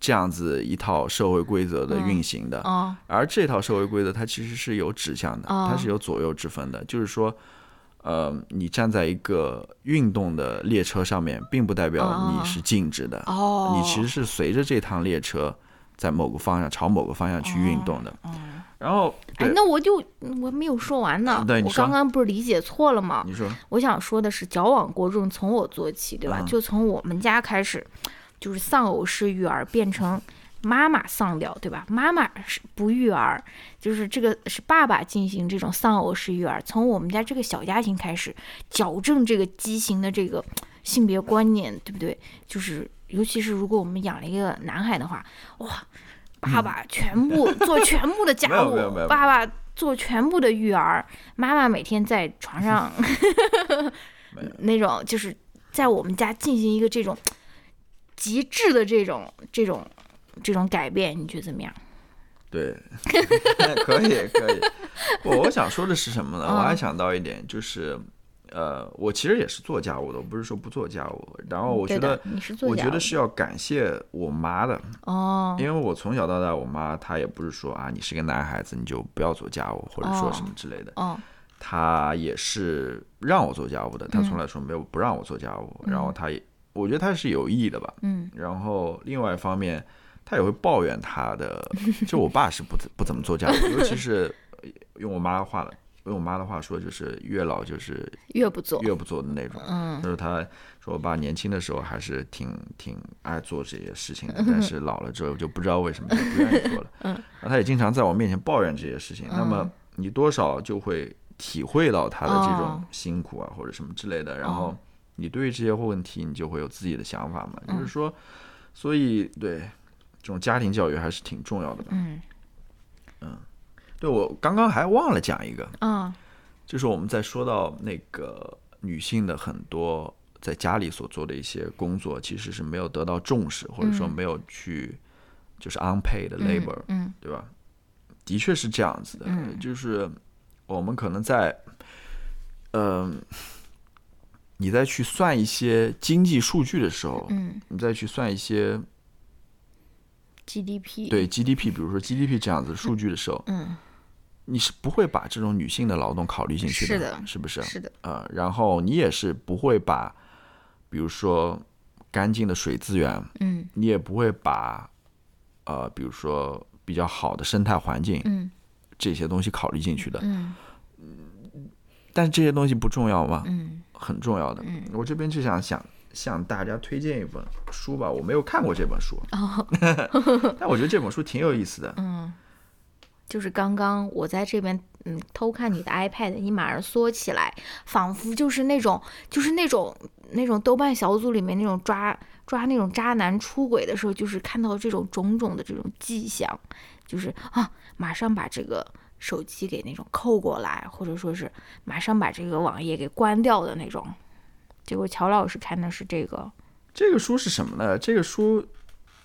这样子一套社会规则的运行的，哦。而这套社会规则它其实是有指向的，哦。它是有左右之分的。就是说，呃，你站在一个运动的列车上面，并不代表哦你是静止的，哦，你其实是随着这趟列车在某个方向朝某个方向去运动的。然后，哎那我就我没有说完呢，我刚刚不是理解错了吗？你说，我想说的是，矫枉过正从我做起，对吧？嗯。就从我们家开始，就是丧偶式育儿变成妈妈丧掉，对吧？妈妈是不育儿，就是这个是爸爸进行这种丧偶式育儿。从我们家这个小家庭开始，矫正这个畸形的这个性别观念，对不对？就是尤其是如果我们养了一个男孩的话，哇，爸爸全部 做全部的家务，爸爸做全部的育儿，妈妈每天在床上 那种，就是在我们家进行一个这种。极致的这种这种这种改变，你觉得怎么样？对，可以可以。我我想说的是什么呢？我还想到一点，就是呃，我其实也是做家务的，我不是说不做家务。然后我觉得，我觉得是要感谢我妈的哦，因为我从小到大，我妈她也不是说啊，你是个男孩子你就不要做家务，或者说什么之类的。哦，她也是让我做家务的，她从来说没有不让我做家务。然后她也。我觉得他是有意义的吧，嗯，然后另外一方面，他也会抱怨他的，就我爸是不不怎么做家务，尤其是用我妈的话了，用我妈的话说就是越老就是越不做。越不做的那种，嗯，就是他说我爸年轻的时候还是挺挺爱做这些事情的，但是老了之后就不知道为什么就不愿意做了，嗯，他也经常在我面前抱怨这些事情，那么你多少就会体会到他的这种辛苦啊或者什么之类的，然后。你对于这些问题，你就会有自己的想法嘛？就是说，所以对这种家庭教育还是挺重要的吧？嗯嗯，对我刚刚还忘了讲一个啊，就是我们在说到那个女性的很多在家里所做的一些工作，其实是没有得到重视，或者说没有去就是 unpaid labor，嗯，对吧？的确是这样子的，就是我们可能在嗯。你再去算一些经济数据的时候，嗯，你再去算一些 GDP，对 GDP，比如说 GDP 这样子数据的时候，嗯，你是不会把这种女性的劳动考虑进去的，是的，是不是？是的，呃，然后你也是不会把，比如说干净的水资源，嗯，你也不会把，呃，比如说比较好的生态环境，嗯，这些东西考虑进去的，嗯，但是这些东西不重要吗？嗯。很重要的，嗯，我这边就想想向大家推荐一本书吧，我没有看过这本书，哦，但我觉得这本书挺有意思的，嗯，就是刚刚我在这边，嗯，偷看你的 iPad，你马上缩起来，仿佛就是那种，就是那种那种豆瓣小组里面那种抓抓那种渣男出轨的时候，就是看到这种种种的这种迹象，就是啊，马上把这个。手机给那种扣过来，或者说是马上把这个网页给关掉的那种。结果乔老师看的是这个。这个书是什么呢？这个书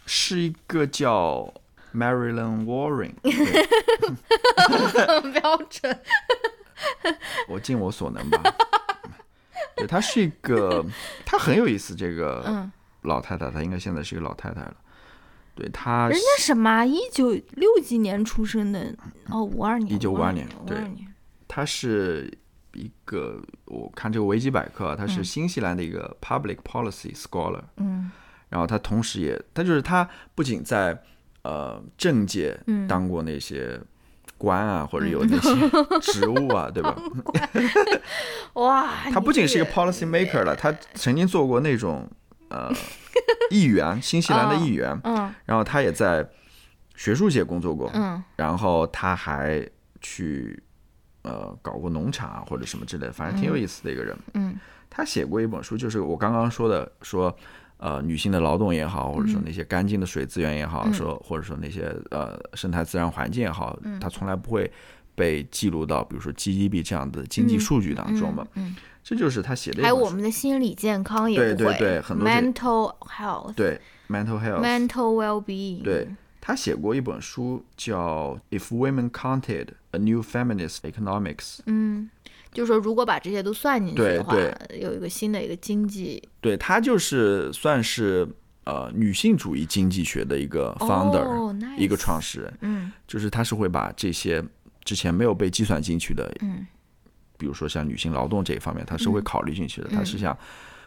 是一个叫 Marilyn Warren。标准。我尽我所能吧。对，她是一个，她很有意思。这个老太太，她应该现在是一个老太太了。对他，人家什么一九六几年出生的哦，五二年，一九五二年，对，他是一个，我看这个维基百科，他是新西兰的一个 public policy scholar，嗯，然后他同时也，他就是他不仅在呃政界当过那些官啊，或者有那些 职务啊，对吧？哇，他不仅是一个 policy maker 了，他曾经做过那种。呃，议员，新西兰的议员，嗯，然后他也在学术界工作过，嗯，然后他还去呃搞过农场啊或者什么之类的，反正挺有意思的一个人，嗯，他写过一本书，就是我刚刚说的，说呃女性的劳动也好，或者说那些干净的水资源也好，说或者说那些呃生态自然环境也好，他从来不会被记录到，比如说 GDP 这样的经济数据当中嘛，嗯。这就是他写的。还有我们的心理健康也对对对，很多 mental health 对 mental health mental well being。对他写过一本书叫《If Women Counted: A New Feminist Economics》。嗯，就是说如果把这些都算进去的话，有一个新的一个经济。对他就是算是呃女性主义经济学的一个 founder，一个创始人。嗯，就是他是会把这些之前没有被计算进去的。嗯。比如说像女性劳动这一方面，他是会考虑进去的。他是想，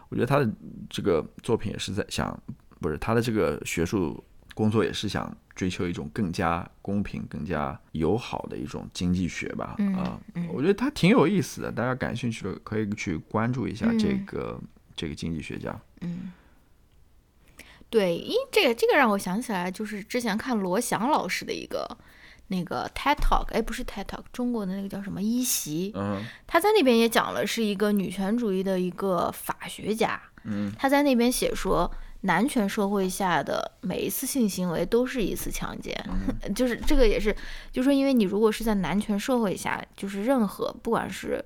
我觉得他的这个作品也是在想，不是他的这个学术工作也是想追求一种更加公平、更加友好的一种经济学吧。啊，我觉得他挺有意思的，大家感兴趣的可以去关注一下这个这个经济学家。嗯。对，因这个这个让我想起来，就是之前看罗翔老师的一个那个 TED Talk，哎，不是 TED Talk，中国的那个叫什么一席，嗯。他在那边也讲了，是一个女权主义的一个法学家，嗯，他在那边写说，男权社会下的每一次性行为都是一次强奸，就是这个也是，就是说，因为你如果是在男权社会下，就是任何不管是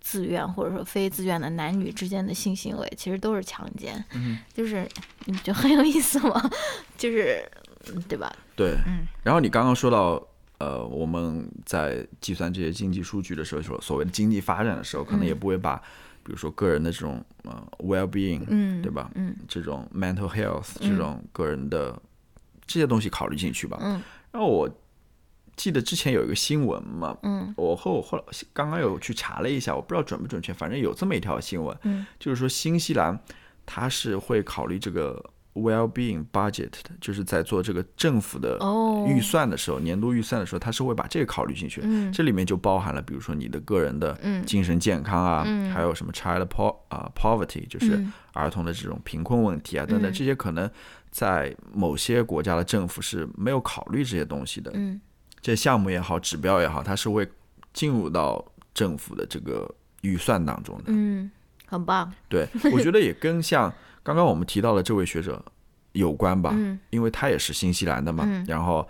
自愿或者说非自愿的男女之间的性行为，其实都是强奸，嗯就是你不觉得很有意思吗？就是嗯对吧？对，嗯。然后你刚刚说到，呃，我们在计算这些经济数据的时候，所所谓的经济发展的时候，可能也不会把，比如说个人的这种呃 well being，嗯，对吧？嗯。这种 mental health 这种个人的这些东西考虑进去吧。嗯。然后我记得之前有一个新闻嘛，嗯。我和我后来刚刚有去查了一下，我不知道准不准确，反正有这么一条新闻，嗯。就是说新西兰它是会考虑这个 well-being budget 的，就是在做这个政府的哦预算的时候，年度预算的时候，它是会把这个考虑进去。嗯这里面就包含了，比如说你的个人的嗯精神健康啊，嗯还有什么 child po 啊、poverty，就是嗯儿童的这种贫困问题啊等等，嗯这些可能在某些国家的政府是没有考虑这些东西的。嗯这项目也好，指标也好，它是会进入到政府的这个预算当中的。嗯，很棒，对，我觉得也更像刚刚我们提到了这位学者有关吧，嗯。因为他也是新西兰的嘛，嗯。然后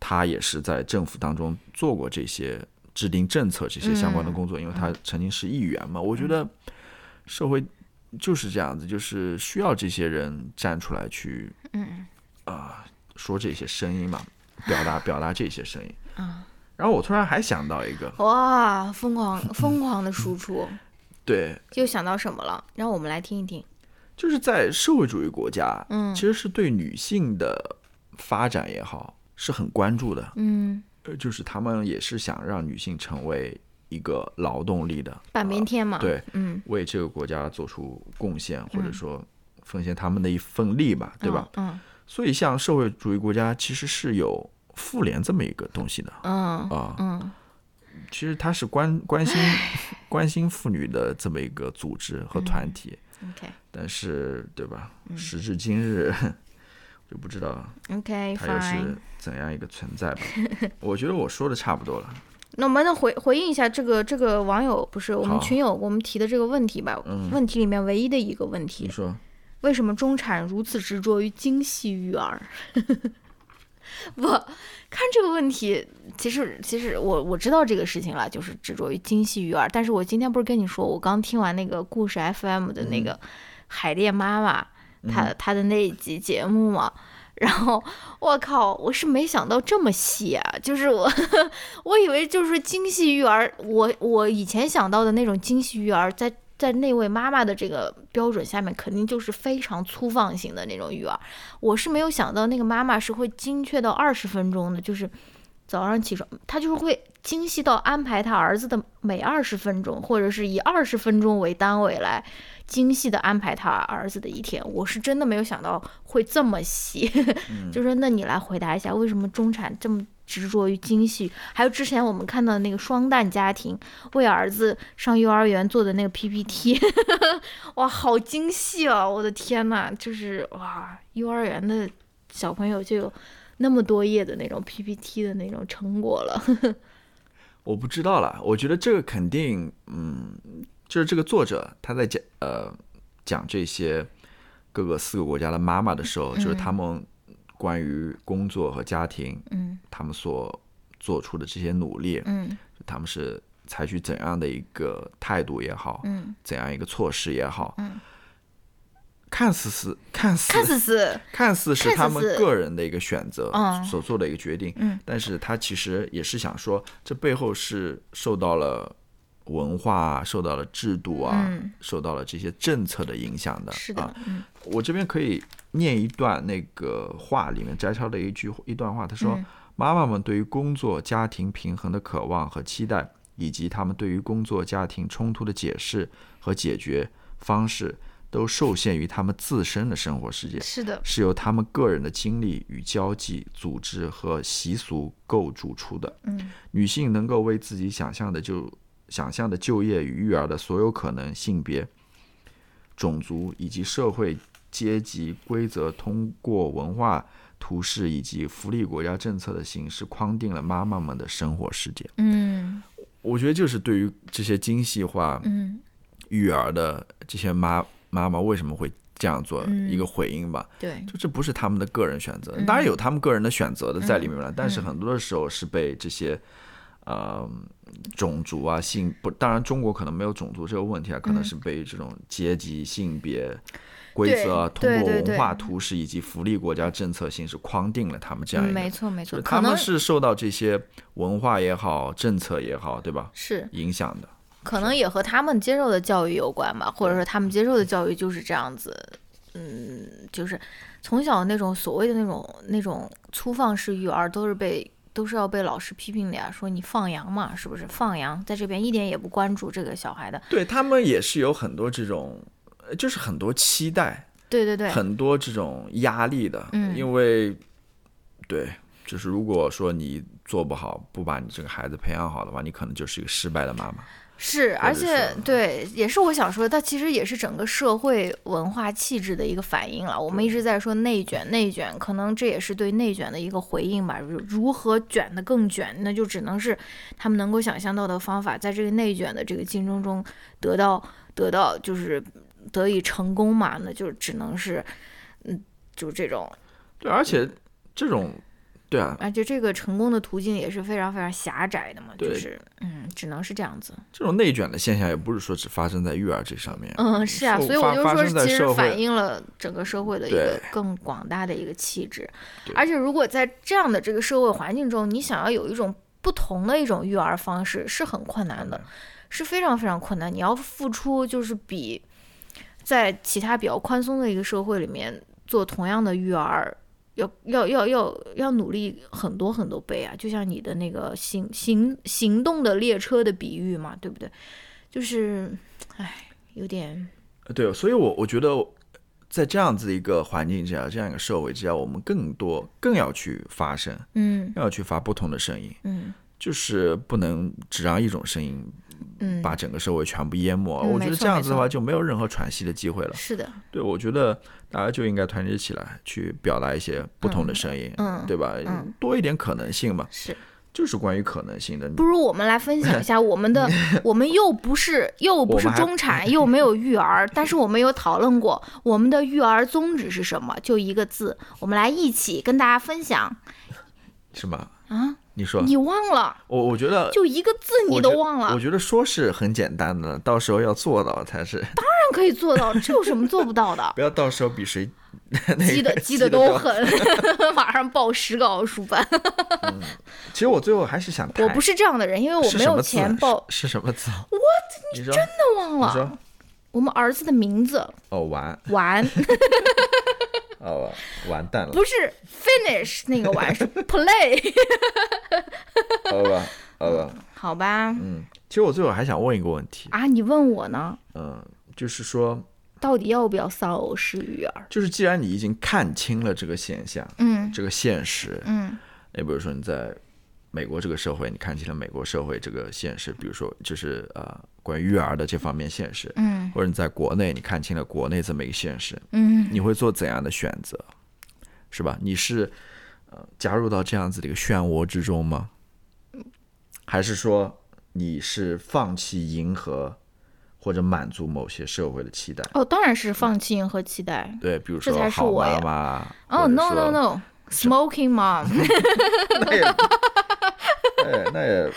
他也是在政府当中做过这些制定政策这些相关的嗯。工作，因为他曾经是议员嘛。我觉得社会就是这样子，就是需要这些人站出来去嗯说这些声音嘛，表达 表达这些声音。啊。然后我突然还想到一个，哇，疯狂疯狂的输出，对，又想到什么了？让我们来听一听。就是在社会主义国家，嗯其实是对女性的发展也好是很关注的。嗯，呃，就是他们也是想让女性成为一个劳动力的半边天嘛。对，嗯，为这个国家做出贡献，或者说奉献他们的一份力吧，对吧？嗯所以，像社会主义国家其实是有妇联这么一个东西的嗯啊。嗯其实它是关关心 关心妇女的这么一个组织和团体，嗯，OK 但是对吧？嗯时至今日，就不知道 OK 它又是。怎样一个存在吧。我觉得我说的差不多了。那我们再回回应一下这个这个网友不是我们群友我们提的这个问题吧？嗯问题里面唯一的一个问题你题，说，为什么中产如此执着于精细育儿？不看这个问题，其实其实我我知道这个事情了，就是执着于精细育儿。但是我今天不是跟你说，我刚听完那个故事 FM 的那个海淀妈妈，她她的那一集节目嘛。然后我靠，我是没想到这么细啊！就是我，我以为就是精细育儿，我我以前想到的那种精细育儿，在在那位妈妈的这个标准下面，肯定就是非常粗放型的那种育儿。我是没有想到那个妈妈是会精确到二十分钟的，就是早上起床，她就是会精细到安排她儿子的每二十分钟，或者是以二十分钟为单位来精细的安排她儿子的一天。我是真的没有想到会这么细。就说那你来回答一下，为什么中产这么执着于精细？还有之前我们看到的那个双旦家庭为儿子上幼儿园做的那个 PPT，哇，好精细啊！我的天呐，就是哇，幼儿园的小朋友就有那么多页的那种 PPT 的那种成果了。我不知道了。我觉得这个肯定，嗯，就是这个作者他在讲呃讲这些各个四个国家的妈妈的时候，就是他们关于工作和家庭，嗯。他们所做出的这些努力，嗯。他们是采取怎样的一个态度也好，嗯。怎样一个措施也好，嗯。看似是看似看似是。看似是他们个人的一个选择嗯。所做的一个决定，嗯。但是他其实也是想说，这背后是受到了文化啊、受到了制度啊、嗯。受到了这些政策的影响的。是的啊，，嗯。我这边可以念一段那个话里面摘抄的一句一段话，他说：“嗯妈妈们对于工作家庭平衡的渴望和期待，以及他们对于工作家庭冲突的解释和解决方式，都受限于他们自身的生活世界。”是的，是由他们个人的经历与交际、组织和习俗构筑出的。嗯女性能够为自己想象的就想象的就业与育儿的所有可能性别、种族以及社会阶级规则，通过文化图示以及福利国家政策的形式，框定了妈妈们的生活世界。嗯我觉得就是对于这些精细化嗯育儿的这些妈妈妈为什么会这样做嗯一个回应吧。对，就这不是他们的个人选择，嗯当然有他们个人的选择的在里面了，但是嗯很多的时候是被这些呃种族啊性不，当然中国可能没有种族这个问题啊，可能嗯是被这种阶级、性别。规则通过文化图示以及福利国家政策形式框定了他们这样嗯一个，没错没错，他们是受到这些文化也好、政策也好，对吧？是影响的。可能也和他们接受的教育有关吧，或者说他们接受的教育就是这样子，嗯，就是从小那种所谓的那种那种粗放式育儿都是被都是要被老师批评的呀，说你放羊嘛，是不是放羊，在这边一点也不关注这个小孩的，对他们也是有很多这种，呃就是很多期待，对对对，很多这种压力的，嗯因为对，就是如果说你做不好，不把你这个孩子培养好的话，你可能就是一个失败的妈妈。是，而且对，也是我想说的，它其实也是整个社会文化气质的一个反应了。我们一直在说内卷，内卷，可能这也是对内卷的一个回应吧。如如何卷得更卷，那就只能是他们能够想象到的方法，在这个内卷的这个竞争中得到得到就是得以成功嘛，那就只能是嗯，就是这种，对，而且这种，对啊，而且这个成功的途径也是非常非常狭窄的嘛，就是嗯，只能是这样子。这种内卷的现象也不是说只发生在育儿这上面。嗯，是啊，所以我就说，其实反映了整个社会的一个更广大的一个气质。而且，如果在这样的这个社会环境中，你想要有一种不同的一种育儿方式，是很困难的，是非常非常困难。你要付出，就是比在其他比较宽松的一个社会里面做同样的育儿。要要要要要努力很多很多倍啊！就像你的那个行行行动的列车的比喻嘛，对不对？就是，唉，有点对，所以我我觉得，在这样子一个环境之下，这样一个社会之下，我们更多更要去发声，嗯要去发不同的声音，嗯就是不能只让一种声音嗯，把整个社会全部淹没。嗯我觉得这样子的话就没有任何喘息的机会了。是的，对，我觉得大家就应该团结起来，去表达一些不同的声音，嗯对吧？嗯多一点可能性嘛，是。就是关于可能性的。不如我们来分享一下我们的，我们又不是又不是中产，又没有育儿，但是我们有讨论过我们的育儿宗旨是什么，就一个字，我们来一起跟大家分享是吗？啊！你说，你忘了，我我觉得就一个字你都忘了，我觉得说是很简单的，到时候要做到才是。当然可以做到，这有什么做不到的？不要到时候比谁 记得记得都狠，马上报十个奥数班。其实我最后还是想，我不是这样的人，因为我没有钱报，是是什么字？我你说真的忘了我们儿子的名字。哦完完哦完蛋了，不是 finish 那个完是 play，好吧好吧，好吧？嗯，其实我最后还想问一个问题，啊，你问我呢，嗯，就是说，到底要不要丧偶式育儿？就是既然你已经看清了这个现象，嗯这个现实，嗯你比如说你在美国这个社会，你看清了美国社会这个现实，比如说就是呃关于育儿的这方面现实，嗯或者你在国内你看清了国内这么一个现实，嗯，你会做怎样的选择？是吧？你是呃加入到这样子的一个漩涡之中吗？还是说你是放弃迎合或者满足某些社会的期待？哦，当然是放弃迎合期待。对，比如这才是说好我呀妈妈。哦或者，no 说 no no，smoking mom，那也，哎，那也，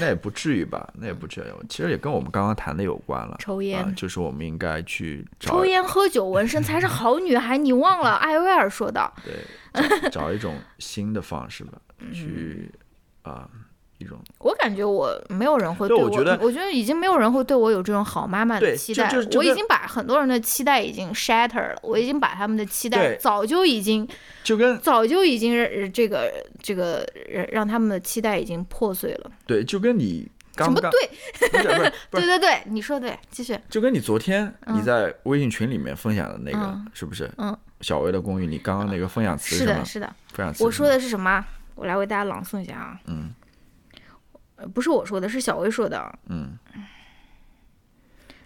那也不至于吧？那也不至于。其实也跟我们刚刚谈的有关了。抽烟啊，就是我们应该去找抽烟喝酒纹身才是好女孩，你忘了艾薇儿说的。对找找一种新的方式吧，嗯去啊、一种我感觉我没有人会对对我觉得我觉得已经没有人会对我有这种好妈妈的期待就就跟我已经把很多人的期待已经 shatter 了，我已经把他们的期待早就已经就跟早就已经呃这个这个让让他们的期待已经破碎了。对，就跟你刚刚什么对？不是不是，对对对，你说对，继续。就跟你昨天你在微信群里面分享的那个、嗯是不是？嗯，小薇的公寓，你刚刚那个分享词是的，是的。分享词我说的是什么？我来为大家朗诵一下啊。嗯呃，不是我说的，是小薇说的。嗯，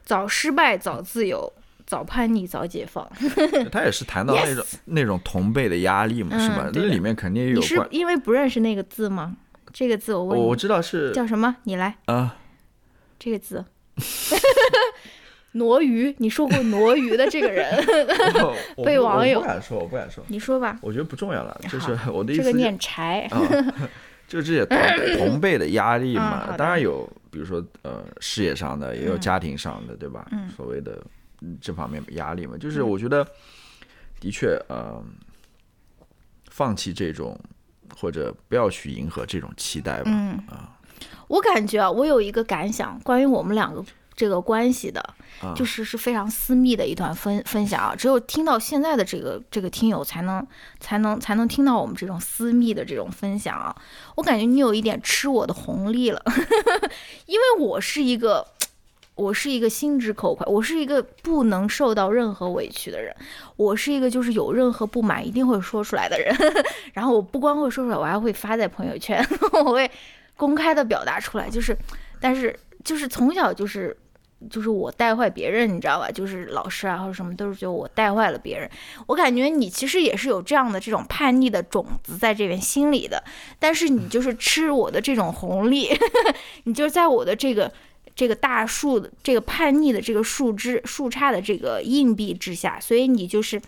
早失败早自由，早叛逆早解放。他也是谈到那种那种同辈的压力嘛，是吧？那里面肯定有。你是因为不认识那个字吗？这个字我问你，我知道是叫什么？你来啊，这个字。挪鱼，你说过挪鱼的这个人，被网友不敢说，我不敢说。你说吧，我觉得不重要了，就是我的意思。这个念柴，就这些同同辈的压力嘛，当然有，比如说呃事业上的，也有家庭上的，对吧？所谓的这方面压力嘛，就是我觉得的确呃，放弃这种或者不要去迎合这种期待吧。啊，我感觉啊，我有一个感想，关于我们两个。这个关系的，就是是非常私密的一段分分享啊，只有听到现在的这个这个听友才能才能才能听到我们这种私密的这种分享啊。我感觉你有一点吃我的红利了，因为我是一个我是一个心直口快，我是一个不能受到任何委屈的人，我是一个就是有任何不满一定会说出来的人，然后我不光会说出来，我还会发在朋友圈，我会公开的表达出来，就是但是就是从小就是。就是我带坏别人，你知道吧？就是老师啊，或者什么都是觉得我带坏了别人。我感觉你其实也是有这样的这种叛逆的种子在这边心里的，但是你就是吃我的这种红利，你就是在我的这个这个大树的这个叛逆的这个树枝树杈的这个硬币之下，所以你就是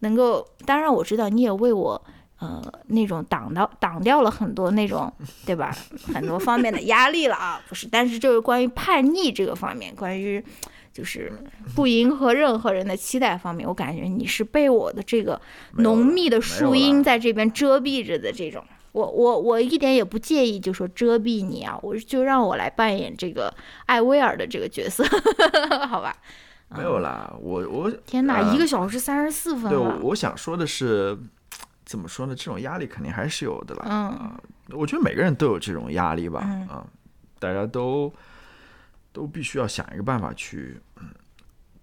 能够。当然我知道你也为我。呃，那种挡到挡掉了很多那种，对吧？很多方面的压力了啊，不是？但是就是关于叛逆这个方面，关于就是不迎合任何人的期待方面，我感觉你是被我的这个浓密的树荫在这边遮蔽着的这种。我我我一点也不介意，就说遮蔽你啊，我就让我来扮演这个艾薇儿的这个角色，好吧？没有啦，我我天哪，一个小时三十四分了。对，我想说的是。怎么说呢？这种压力肯定还是有的吧。嗯，我觉得每个人都有这种压力吧。嗯，大家都都必须要想一个办法去嗯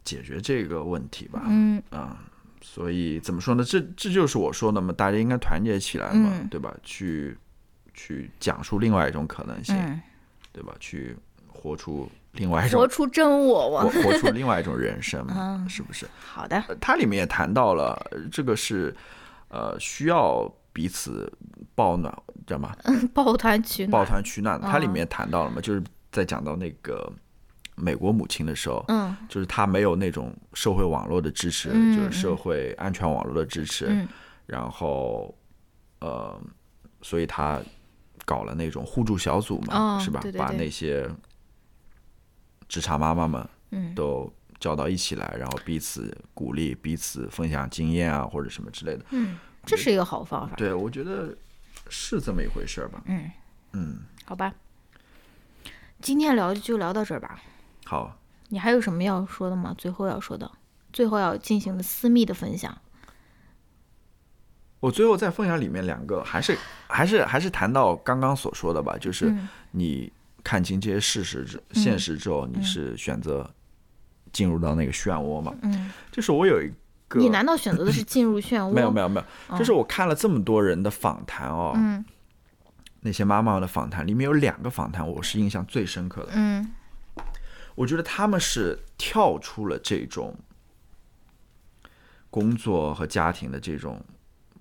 解决这个问题吧。嗯，啊，所以怎么说呢？这这就是我说的嘛，大家应该团结起来嘛，对吧？去去讲述另外一种可能性，对吧？去活出另外一种活出真我，活活出 另外一种人生嘛，是不是？好的。它里面也谈到了这个是。呃，需要彼此抱暖，知道吗？抱团取暖。抱团取暖，它里面谈到了嘛，就是在讲到那个美国母亲的时候，嗯，就是她没有那种社会网络的支持，就是社会安全网络的支持，然后呃，所以她搞了那种互助小组嘛，是吧？把那些职场妈妈们，嗯，都。叫到一起来，然后彼此鼓励，彼此分享经验啊，或者什么之类的。嗯，这是一个好方法。对，我觉得是这么一回事儿吧。嗯嗯，好吧，今天聊就聊到这儿吧。好，你还有什么要说的吗？最后要说的，最后要进行的私密的分享。我最后再分享里面两个，还是还是还是谈到刚刚所说的吧，就是你看清这些事实之现实之后，你是选择。进入到那个漩涡嘛，嗯，就是我有一个，你难道选择的是进入漩涡？没有没有没有，就是我看了这么多人的访谈哦，嗯，那些妈妈的访谈里面有两个访谈我是印象最深刻的，嗯，我觉得他们是跳出了这种工作和家庭的这种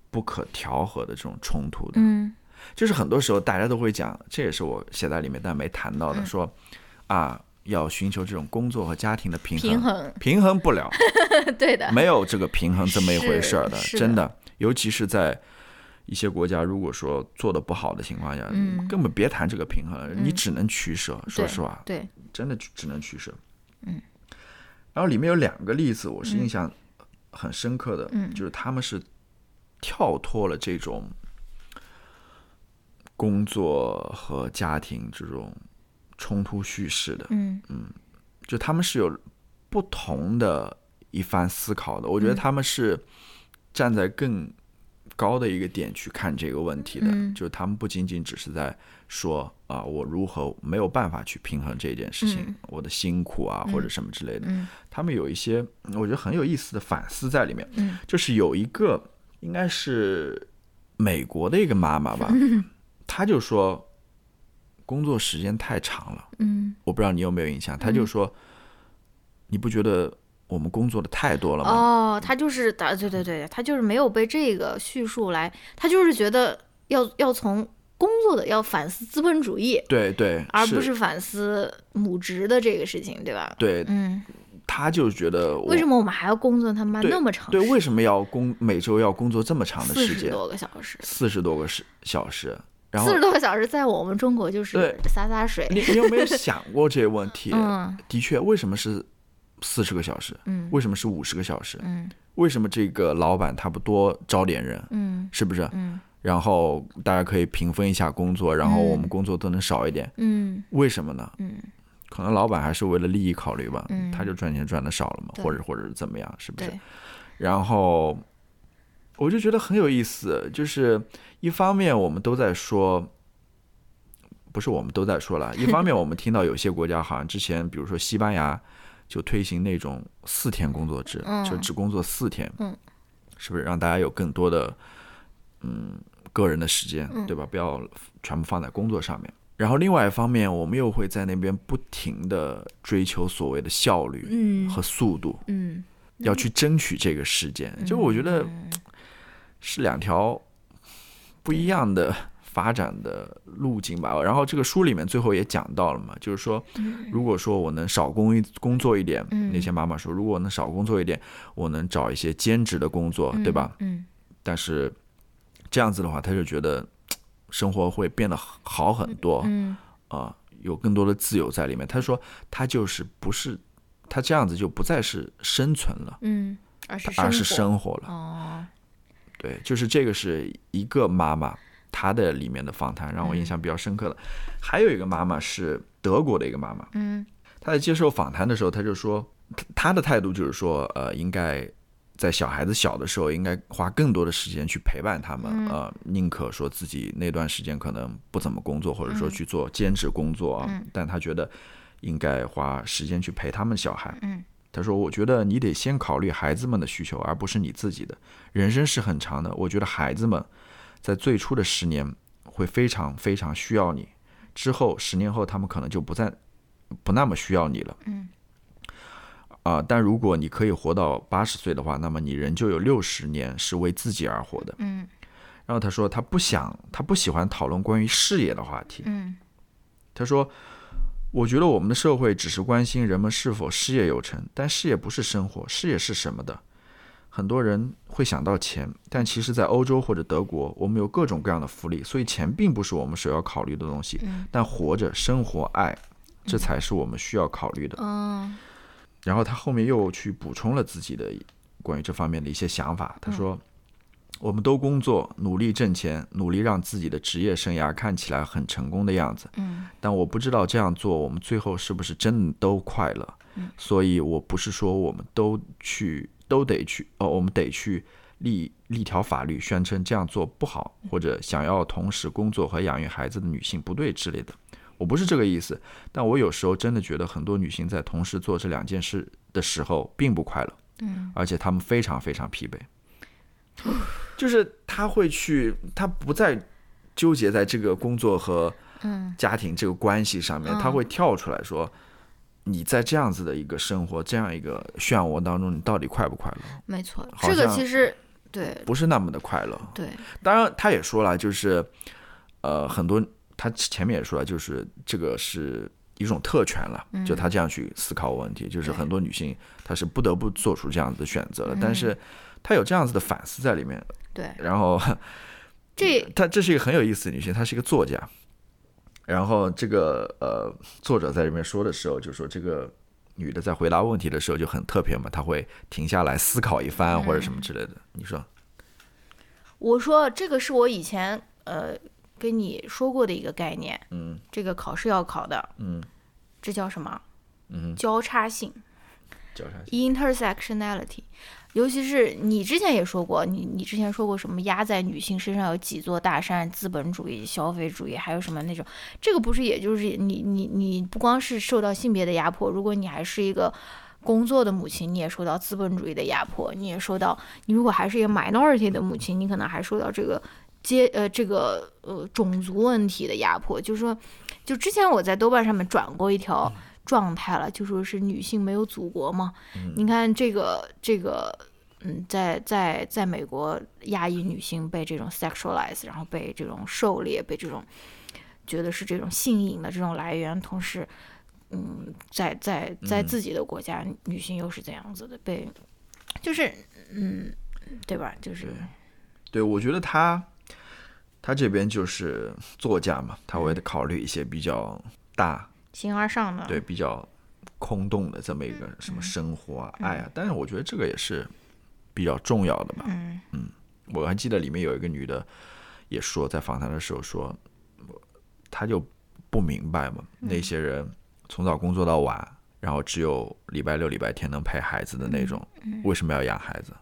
不可调和的这种冲突的，嗯，就是很多时候大家都会讲，这也是我写在里面但没谈到的，说啊。要寻求这种工作和家庭的平衡，平衡。平衡不了，对的，没有这个平衡这么一回事儿的，真的，尤其是在一些国家，如果说做的不好的情况下，嗯，根本别谈这个平衡了，你只能取舍，说实话，对，真的只能取舍，嗯。然后里面有两个例子，我是印象很深刻的，嗯，就是他们是跳脱了这种工作和家庭这种。冲突叙事的，嗯嗯，就他们是有不同的一番思考的。我觉得他们是站在更高的一个点去看这个问题的。就他们不仅仅只是在说啊，我如何没有办法去平衡这件事情，我的辛苦啊或者什么之类的。他们有一些我觉得很有意思的反思在里面。嗯，就是有一个应该是美国的一个妈妈吧，她就说。工作时间太长了，嗯，我不知道你有没有印象，他就说，你不觉得我们工作的太多了吗？哦，他就是打，对对对，他就是没有被这个叙述来，他就是觉得要要从工作的要反思资本主义，对对，而不是反思母职的这个事情，对吧？对，嗯，他就觉得为什么我们还要工作他妈那么长？对，为什么要工每周要工作这么长的时间？四十多个小时，四十多个时小时，然后四十多个小时在我们中国就是洒洒水。你你有没有想过这个问题？嗯，的确，为什么是？四十个小时，嗯，为什么是五十个小时？嗯，为什么这个老板他不多招点人？嗯，是不是？嗯，然后大家可以平分一下工作，然后我们工作都能少一点。嗯，为什么呢？嗯，可能老板还是为了利益考虑吧。嗯，他就赚钱赚的少了嘛，或者或者是怎么样，是不是？然后我就觉得很有意思，就是一方面我们都在说，不是我们都在说了，一方面我们听到有些国家好像之前，比如说西班牙。就推行那种四天工作制，就只工作四天，是不是让大家有更多的嗯个人的时间，对吧？不要全部放在工作上面。然后另外一方面，我们又会在那边不停的追求所谓的效率和速度，嗯，要去争取这个时间。就我觉得是两条不一样的。发展的路径吧，然后这个书里面最后也讲到了嘛，就是说，如果说我能少工一工作一点，那些妈妈说，如果我能少工作一点，我能找一些兼职的工作，对吧？嗯。但是这样子的话，他就觉得生活会变得好很多，嗯。啊，有更多的自由在里面。他说，他就是不是他这样子就不再是生存了，嗯，而是而是生活了。哦。对，就是这个是一个妈妈。她的里面的访谈让我印象比较深刻的，还有一个妈妈是德国的一个妈妈，嗯，她在接受访谈的时候，她就说，她的态度就是说，呃，应该在小孩子小的时候，应该花更多的时间去陪伴他们，呃，宁可说自己那段时间可能不怎么工作，或者说去做兼职工作啊，但她觉得应该花时间去陪他们小孩，嗯，她说，我觉得你得先考虑孩子们的需求，而不是你自己的。人生是很长的，我觉得孩子们。在最初的十年会非常非常需要你，之后十年后他们可能就不再不那么需要你了。嗯。啊，但如果你可以活到八十岁的话，那么你仍旧有六十年是为自己而活的。嗯。然后他说他不想，他不喜欢讨论关于事业的话题。嗯。他说，我觉得我们的社会只是关心人们是否事业有成，但事业不是生活，事业是什么的？很多人会想到钱，但其实，在欧洲或者德国，我们有各种各样的福利，所以钱并不是我们首要考虑的东西。但活着、生活、爱，这才是我们需要考虑的。嗯。然后他后面又去补充了自己的关于这方面的一些想法。他说：“我们都工作，努力挣钱，努力让自己的职业生涯看起来很成功的样子。嗯。但我不知道这样做，我们最后是不是真的都快乐？所以我不是说我们都去。”都得去哦，我们得去立立条法律，宣称这样做不好，或者想要同时工作和养育孩子的女性不对之类的。我不是这个意思，但我有时候真的觉得很多女性在同时做这两件事的时候并不快乐，嗯，而且她们非常非常疲惫。就是他会去，他不再纠结在这个工作和家庭这个关系上面，他会跳出来说。你在这样子的一个生活，这样一个漩涡当中，你到底快不快乐？没错，这个其实对不是那么的快乐。对，当然他也说了，就是呃，很多他前面也说了，就是这个是一种特权了，就他这样去思考问题，就是很多女性她是不得不做出这样子的选择了，但是她有这样子的反思在里面。对，然后 这 她这是一个很有意思的女性，她是一个作家。然后这个呃，作者在这边说的时候，就说这个女的在回答问题的时候就很特别嘛，她会停下来思考一番或者什么之类的。你说？我说这个是我以前呃跟你说过的一个概念，嗯，这个考试要考的，嗯，这叫什么？嗯，交叉性，交叉性，intersectionality。尤其是你之前也说过，你你之前说过什么压在女性身上有几座大山，资本主义、消费主义，还有什么那种，这个不是也就是你你你不光是受到性别的压迫，如果你还是一个工作的母亲，你也受到资本主义的压迫，你也受到你如果还是一个 minority 的母亲，你可能还受到这个阶呃这个呃种族问题的压迫，就是说，就之前我在豆瓣上面转过一条。状态了，就说是女性没有祖国嘛。你看这个这个，嗯，在在在美国，亚裔女性被这种 sexualize，然后被这种狩猎，被这种觉得是这种性瘾的这种来源，同时，嗯，在在在自己的国家，女性又是怎样子的被，就是嗯，对吧？就是对，我觉得他他这边就是作家嘛，他会考虑一些比较大。形而上的对比较空洞的这么一个什么生活啊、爱啊，但是我觉得这个也是比较重要的吧。嗯。嗯，我还记得里面有一个女的也说，在访谈的时候说，她就不明白嘛，那些人从早工作到晚，然后只有礼拜六、礼拜天能陪孩子的那种，为什么要养孩子？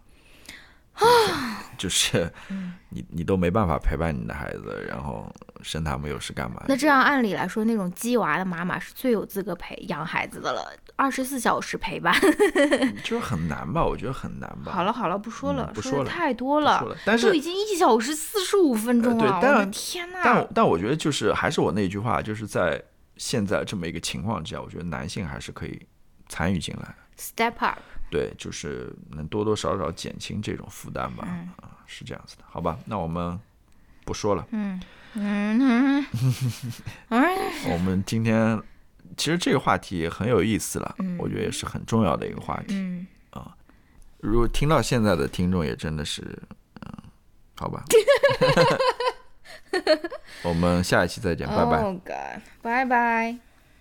就是 你你都没办法陪伴你的孩子，然后生他们又是干嘛？那这样按理来说，那种鸡娃的妈妈是最有资格陪养孩子的了，二十四小时陪伴，就是很难吧？我觉得很难吧。好了好了，不说了，不说了，太多了。但是都已经一小时四十五分钟了，我的天呐！但但我觉得就是还是我那句话，就是在现在这么一个情况之下，我觉得男性还是可以参与进来，step up。对，就是能多多少少减轻这种负担吧，啊，是这样子的，好吧？那我们不说了。嗯嗯嗯。我们今天其实这个话题也很有意思了，我觉得也是很重要的一个话题。嗯。啊，如果听到现在的听众也真的是，嗯，好吧。我们下一期再见，拜拜。Oh God，拜拜。